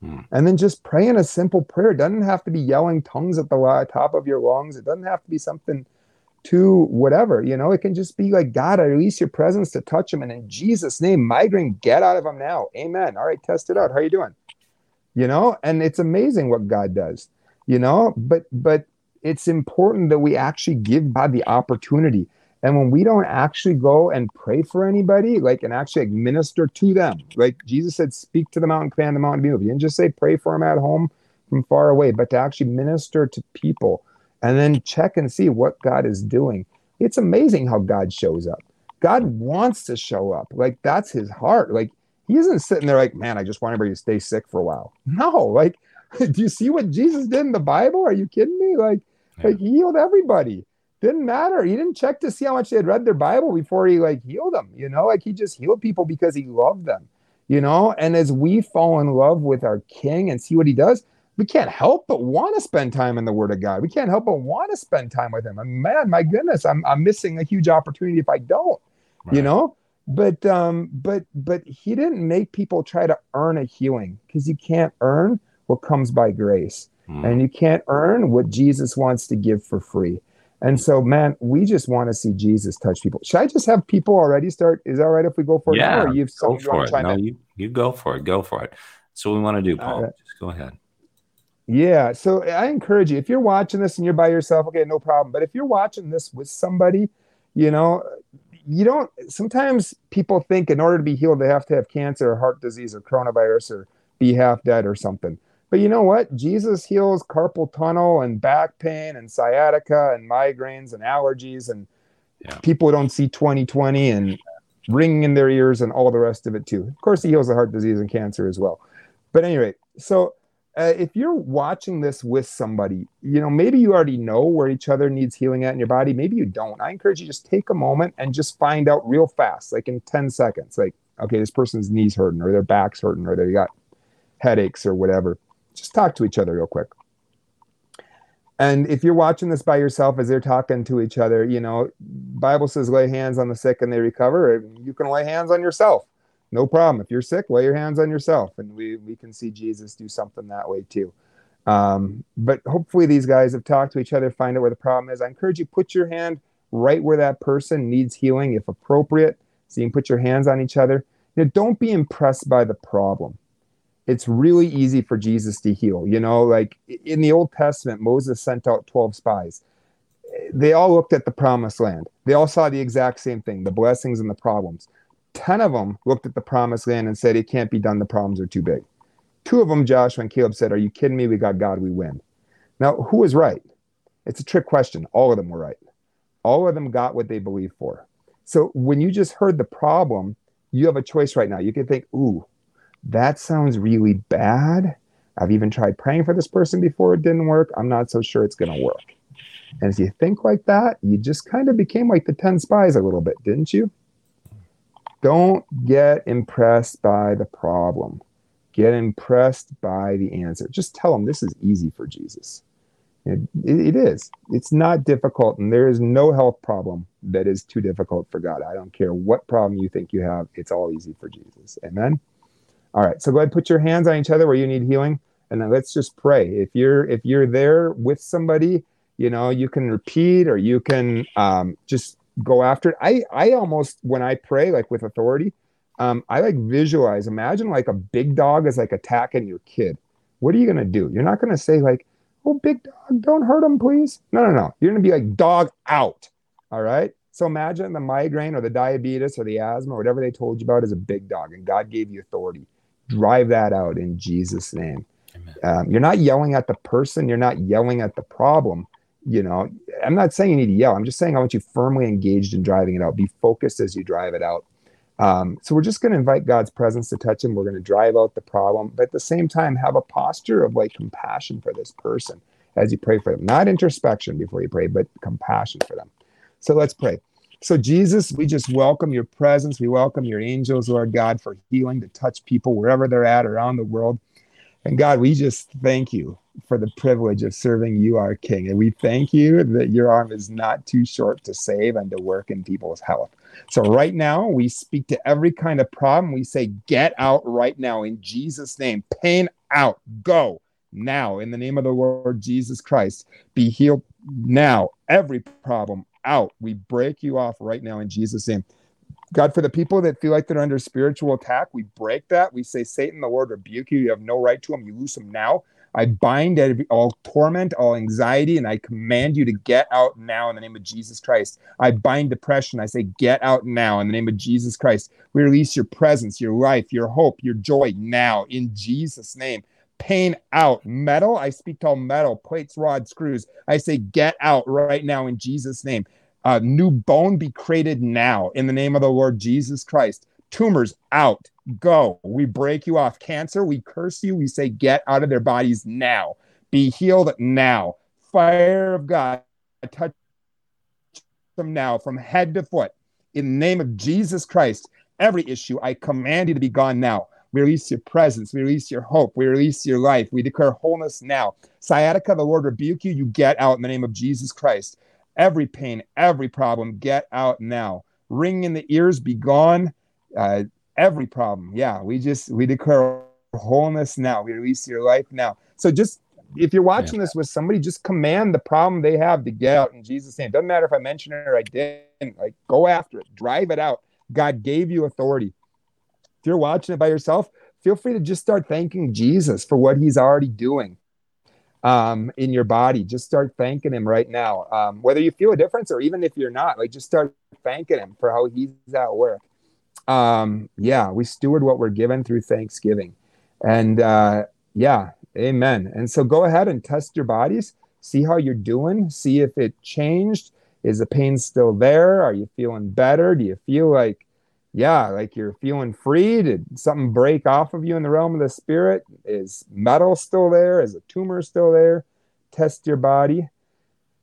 Hmm. And then just pray in a simple prayer. It doesn't have to be yelling tongues at the top of your lungs. It doesn't have to be something too whatever. You know, it can just be like, God, I release your presence to touch him. And in Jesus' name, migraine, get out of him now. Amen. All right, test it out. How are you doing? You know, and it's amazing what God does, you know, but but it's important that we actually give God the opportunity. And when we don't actually go and pray for anybody, like and actually minister to them, like Jesus said, speak to the mountain, command the mountain be moved. You didn't just say pray for them at home from far away, but to actually minister to people and then check and see what God is doing. It's amazing how God shows up. God wants to show up. Like that's his heart. Like he isn't sitting there like, man, I just want everybody to stay sick for a while. No, like, do you see what Jesus did in the Bible? Are you kidding me? Like, yeah. like he healed everybody. Didn't matter. He didn't check to see how much they had read their Bible before he like healed them. You know, like he just healed people because he loved them. You know, and as we fall in love with our King and see what he does, we can't help but want to spend time in the Word of God. We can't help but want to spend time with Him. And man, my goodness, I'm I'm missing a huge opportunity if I don't. Right. You know, but um, but but He didn't make people try to earn a healing because you can't earn what comes by grace, mm. and you can't earn what Jesus wants to give for free. And so, man, we just want to see Jesus touch people. Should I just have people already start? Is that right if we go for it yeah, you've go for it. No, you, you go for it. Go for it. That's what we want to do, Paul. Right. Just go ahead. Yeah. So I encourage you, if you're watching this and you're by yourself, okay, no problem. But if you're watching this with somebody, you know, you don't, sometimes people think in order to be healed, they have to have cancer or heart disease or coronavirus or be half dead or something. But you know what? Jesus heals carpal tunnel and back pain and sciatica and migraines and allergies and yeah. people don't see 2020 and ringing in their ears and all the rest of it too. Of course, he heals the heart disease and cancer as well. But anyway, so uh, if you're watching this with somebody, you know, maybe you already know where each other needs healing at in your body. Maybe you don't. I encourage you just take a moment and just find out real fast, like in 10 seconds, like, okay, this person's knees hurting or their back's hurting or they got headaches or whatever just talk to each other real quick. And if you're watching this by yourself as they're talking to each other, you know, Bible says lay hands on the sick and they recover. You can lay hands on yourself. No problem. If you're sick, lay your hands on yourself. And we, we can see Jesus do something that way too. Um, but hopefully these guys have talked to each other, find out where the problem is. I encourage you put your hand right where that person needs healing, if appropriate. So you can put your hands on each other. Know, don't be impressed by the problem it's really easy for Jesus to heal. You know, like in the Old Testament, Moses sent out 12 spies. They all looked at the promised land. They all saw the exact same thing the blessings and the problems. 10 of them looked at the promised land and said, It can't be done. The problems are too big. Two of them, Joshua and Caleb, said, Are you kidding me? We got God, we win. Now, who was right? It's a trick question. All of them were right. All of them got what they believed for. So when you just heard the problem, you have a choice right now. You can think, Ooh, that sounds really bad. I've even tried praying for this person before it didn't work. I'm not so sure it's going to work. And if you think like that, you just kind of became like the 10 spies a little bit, didn't you? Don't get impressed by the problem. Get impressed by the answer. Just tell them this is easy for Jesus. It, it is. It's not difficult, and there is no health problem that is too difficult for God. I don't care what problem you think you have, it's all easy for Jesus. Amen. All right. So go ahead, put your hands on each other where you need healing, and then let's just pray. If you're if you're there with somebody, you know, you can repeat or you can um, just go after it. I I almost when I pray like with authority, um, I like visualize. Imagine like a big dog is like attacking your kid. What are you gonna do? You're not gonna say like, "Oh, big dog, don't hurt him, please." No, no, no. You're gonna be like, "Dog out." All right. So imagine the migraine or the diabetes or the asthma or whatever they told you about is a big dog, and God gave you authority drive that out in Jesus' name. Um, you're not yelling at the person, you're not yelling at the problem. You know, I'm not saying you need to yell. I'm just saying I want you firmly engaged in driving it out. Be focused as you drive it out. Um, so we're just going to invite God's presence to touch him. We're going to drive out the problem, but at the same time, have a posture of like compassion for this person as you pray for them. Not introspection before you pray, but compassion for them. So let's pray. So, Jesus, we just welcome your presence. We welcome your angels, Lord God, for healing to touch people wherever they're at around the world. And God, we just thank you for the privilege of serving you, our King. And we thank you that your arm is not too short to save and to work in people's health. So, right now, we speak to every kind of problem. We say, Get out right now in Jesus' name. Pain out. Go now in the name of the Lord Jesus Christ. Be healed now. Every problem out. We break you off right now in Jesus' name. God, for the people that feel like they're under spiritual attack, we break that. We say, Satan, the Lord rebuke you. You have no right to him. You loose him now. I bind all torment, all anxiety, and I command you to get out now in the name of Jesus Christ. I bind depression. I say, get out now in the name of Jesus Christ. We release your presence, your life, your hope, your joy now in Jesus' name. Pain out. Metal, I speak to all metal, plates, rods, screws. I say, get out right now in Jesus' name. Uh, new bone be created now in the name of the Lord Jesus Christ. Tumors out go. We break you off. Cancer, we curse you. We say, get out of their bodies now. Be healed now. Fire of God, touch them now from head to foot. In the name of Jesus Christ, every issue, I command you to be gone now. We release your presence. We release your hope. We release your life. We declare wholeness now. Sciatica, the Lord rebuke you. You get out in the name of Jesus Christ. Every pain, every problem, get out now. Ring in the ears, be gone. Uh, every problem. Yeah, we just we declare wholeness now. We release your life now. So just if you're watching yeah. this with somebody, just command the problem they have to get out in Jesus' name. Doesn't matter if I mention it or I didn't. Like go after it, drive it out. God gave you authority. If you're watching it by yourself, feel free to just start thanking Jesus for what He's already doing um, in your body. Just start thanking Him right now. Um, whether you feel a difference or even if you're not, like just start thanking Him for how He's at work um, yeah, we steward what we're given through Thanksgiving. And uh, yeah, amen. And so go ahead and test your bodies, see how you're doing, see if it changed. Is the pain still there? Are you feeling better? Do you feel like, yeah, like you're feeling free? Did something break off of you in the realm of the spirit? Is metal still there? Is a tumor still there? Test your body.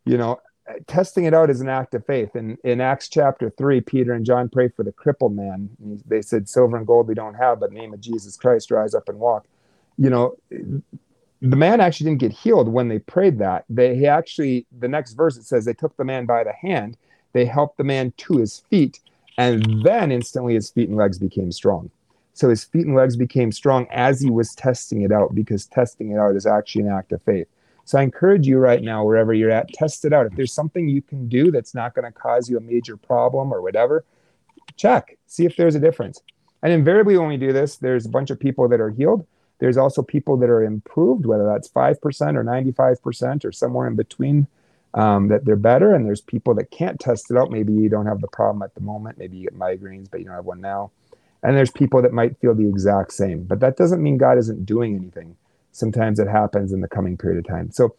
You know, testing it out is an act of faith. And in Acts chapter three, Peter and John pray for the crippled man. They said, "Silver and gold we don't have, but the name of Jesus Christ, rise up and walk." You know, the man actually didn't get healed when they prayed that. They he actually the next verse it says they took the man by the hand, they helped the man to his feet, and then instantly his feet and legs became strong. So his feet and legs became strong as he was testing it out, because testing it out is actually an act of faith. So I encourage you right now, wherever you're at, test it out. If there's something you can do that's not going to cause you a major problem or whatever, check, see if there's a difference. And invariably, when we do this, there's a bunch of people that are healed. There's also people that are improved, whether that's 5% or 95% or somewhere in between, um, that they're better. And there's people that can't test it out. Maybe you don't have the problem at the moment. Maybe you get migraines, but you don't have one now. And there's people that might feel the exact same. But that doesn't mean God isn't doing anything sometimes it happens in the coming period of time. So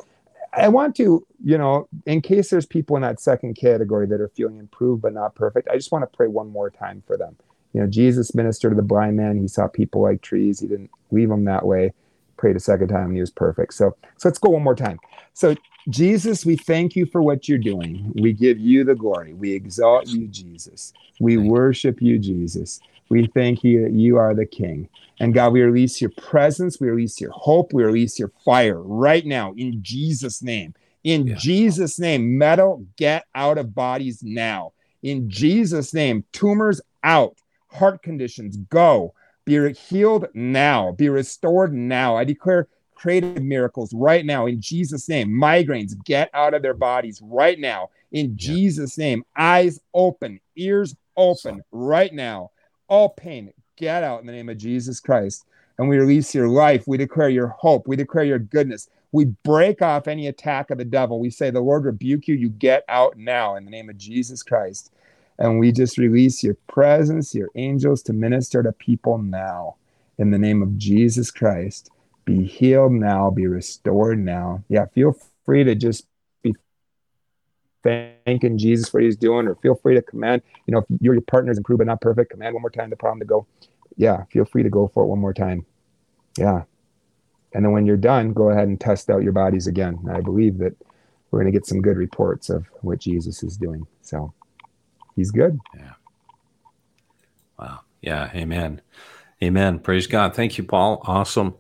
I want to, you know, in case there's people in that second category that are feeling improved but not perfect, I just want to pray one more time for them. You know, Jesus ministered to the blind man. He saw people like trees. He didn't leave them that way. Prayed a second time and he was perfect. So, so let's go one more time. So, Jesus, we thank you for what you're doing. We give you the glory. We exalt you, Jesus. We worship you, Jesus. We thank you that you are the King. And God, we release your presence, we release your hope, we release your fire right now in Jesus' name. In yeah. Jesus' name, metal, get out of bodies now. In Jesus' name, tumors out, heart conditions go. Be healed now, be restored now. I declare creative miracles right now in Jesus' name. Migraines get out of their bodies right now in. Jesus' name. Eyes open, ears open right now all pain, get out in the name of Jesus Christ. And we release your life. We declare your hope. We declare your goodness. We break off any attack of the devil. We say, The Lord rebuke you. You get out now in the name of Jesus Christ. And we just release your presence, your angels to minister to people now in the name of Jesus Christ. Be healed now, be restored now. Yeah, feel free to just be thanking Jesus for what he's doing, or feel free to command, you know, if you're your partner's improved but not perfect, command one more time the problem to go. Yeah, feel free to go for it one more time. Yeah. And then when you're done, go ahead and test out your bodies again. I believe that we're going to get some good reports of what Jesus is doing. So he's good. Yeah. Wow. Yeah. Amen. Amen. Praise God. Thank you, Paul. Awesome.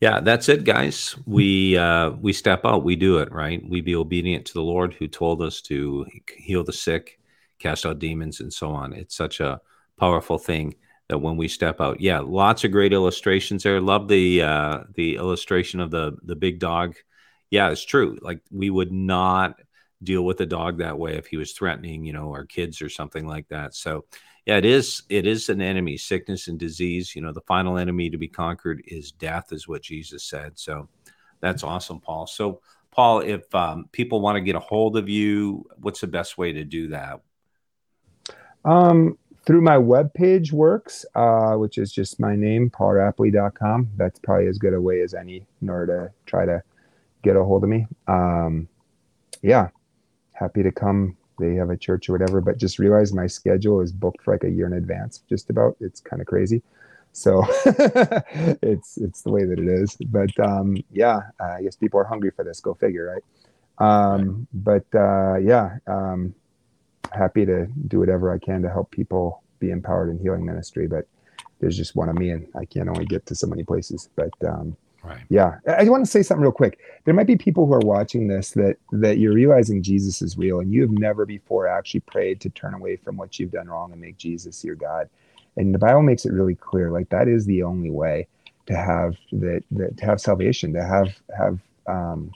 Yeah, that's it, guys. We uh, we step out. We do it right. We be obedient to the Lord, who told us to heal the sick, cast out demons, and so on. It's such a powerful thing that when we step out, yeah, lots of great illustrations there. Love the uh, the illustration of the the big dog. Yeah, it's true. Like we would not deal with a dog that way if he was threatening, you know, our kids or something like that. So yeah, it is. It is an enemy, sickness and disease. You know, the final enemy to be conquered is death, is what Jesus said. So that's awesome, Paul. So, Paul, if um, people want to get a hold of you, what's the best way to do that? Um, through my webpage works, uh, which is just my name, paulrapley.com. That's probably as good a way as any in order to try to get a hold of me. Um, yeah, happy to come they have a church or whatever, but just realize my schedule is booked for like a year in advance, just about. It's kind of crazy. So it's it's the way that it is. But um, yeah, I guess people are hungry for this. Go figure, right? Um, right. But uh, yeah, um, happy to do whatever I can to help people be empowered in healing ministry. But there's just one of me, and I can't only get to so many places. But um, Right. Yeah. I want to say something real quick. There might be people who are watching this that that you're realizing Jesus is real and you have never before actually prayed to turn away from what you've done wrong and make Jesus your God. And the Bible makes it really clear like that is the only way to have that, that to have salvation, to have have um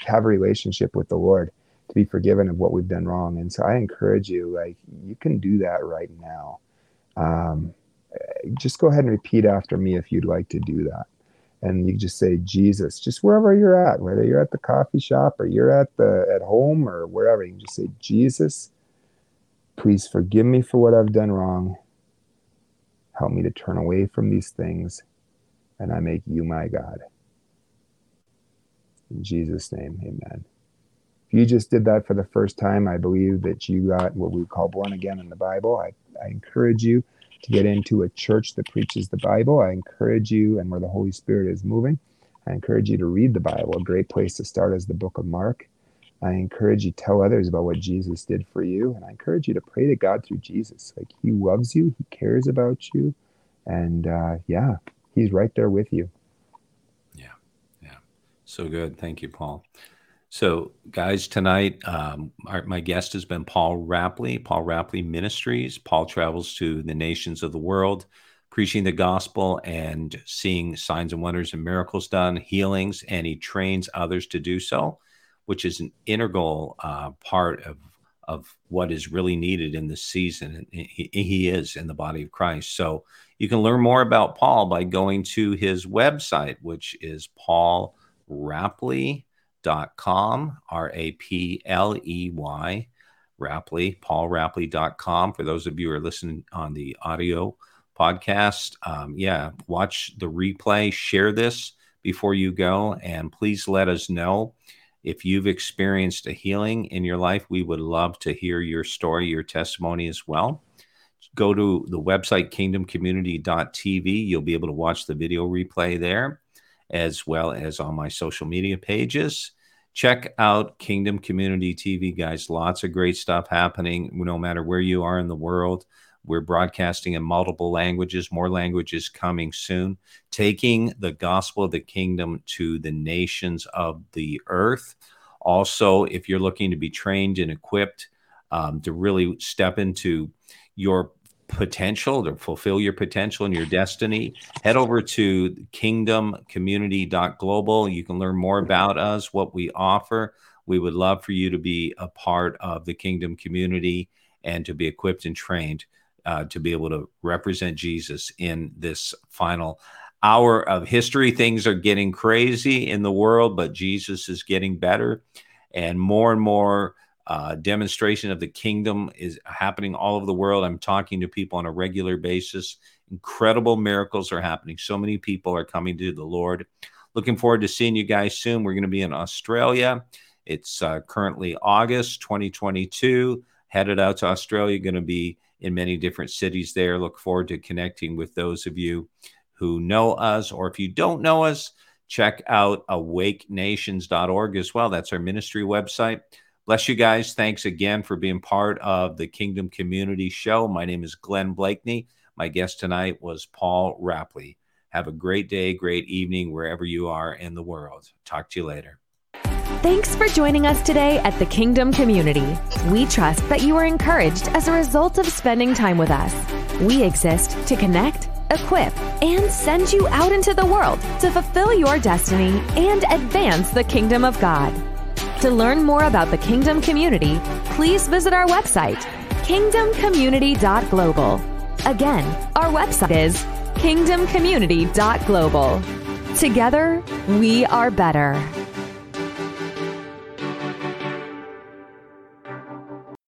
have a relationship with the Lord, to be forgiven of what we've done wrong. And so I encourage you like you can do that right now. Um just go ahead and repeat after me if you'd like to do that and you just say Jesus, just wherever you're at, whether you're at the coffee shop or you're at the at home or wherever, you can just say, Jesus, please forgive me for what I've done wrong. Help me to turn away from these things, and I make you my God. In Jesus' name, amen. If you just did that for the first time, I believe that you got what we call born again in the Bible. I, I encourage you to get into a church that preaches the Bible. I encourage you, and where the Holy Spirit is moving, I encourage you to read the Bible. A great place to start is the book of Mark. I encourage you to tell others about what Jesus did for you. And I encourage you to pray to God through Jesus. Like he loves you, he cares about you. And uh, yeah, he's right there with you. Yeah. Yeah. So good. Thank you, Paul. So, guys, tonight um, our, my guest has been Paul Rapley, Paul Rapley Ministries. Paul travels to the nations of the world, preaching the gospel and seeing signs and wonders and miracles done, healings, and he trains others to do so, which is an integral uh, part of of what is really needed in this season. He, he is in the body of Christ. So you can learn more about Paul by going to his website, which is Paul Rapley com, R A P L E Y, Rapley, paulrapley.com. For those of you who are listening on the audio podcast, um, yeah, watch the replay, share this before you go, and please let us know if you've experienced a healing in your life. We would love to hear your story, your testimony as well. Go to the website kingdomcommunity.tv. You'll be able to watch the video replay there as well as on my social media pages. Check out Kingdom Community TV, guys. Lots of great stuff happening no matter where you are in the world. We're broadcasting in multiple languages, more languages coming soon, taking the gospel of the kingdom to the nations of the earth. Also, if you're looking to be trained and equipped um, to really step into your potential to fulfill your potential and your destiny, head over to kingdomcommunity.global. You can learn more about us, what we offer. We would love for you to be a part of the kingdom community and to be equipped and trained uh, to be able to represent Jesus in this final hour of history. Things are getting crazy in the world, but Jesus is getting better. And more and more uh, demonstration of the kingdom is happening all over the world. I'm talking to people on a regular basis. Incredible miracles are happening. So many people are coming to the Lord. Looking forward to seeing you guys soon. We're going to be in Australia. It's uh, currently August 2022. Headed out to Australia, going to be in many different cities there. Look forward to connecting with those of you who know us, or if you don't know us, check out awakenations.org as well. That's our ministry website. Bless you guys. Thanks again for being part of the Kingdom Community Show. My name is Glenn Bleakney. My guest tonight was Paul Rapley. Have a great day, great evening, wherever you are in the world. Talk to you later. Thanks for joining us today at the Kingdom Community. We trust that you are encouraged as a result of spending time with us. We exist to connect, equip, and send you out into the world to fulfill your destiny and advance the kingdom of God. To learn more about the Kingdom Community, please visit our website, kingdomcommunity.global. Again, our website is kingdomcommunity.global. Together, we are better.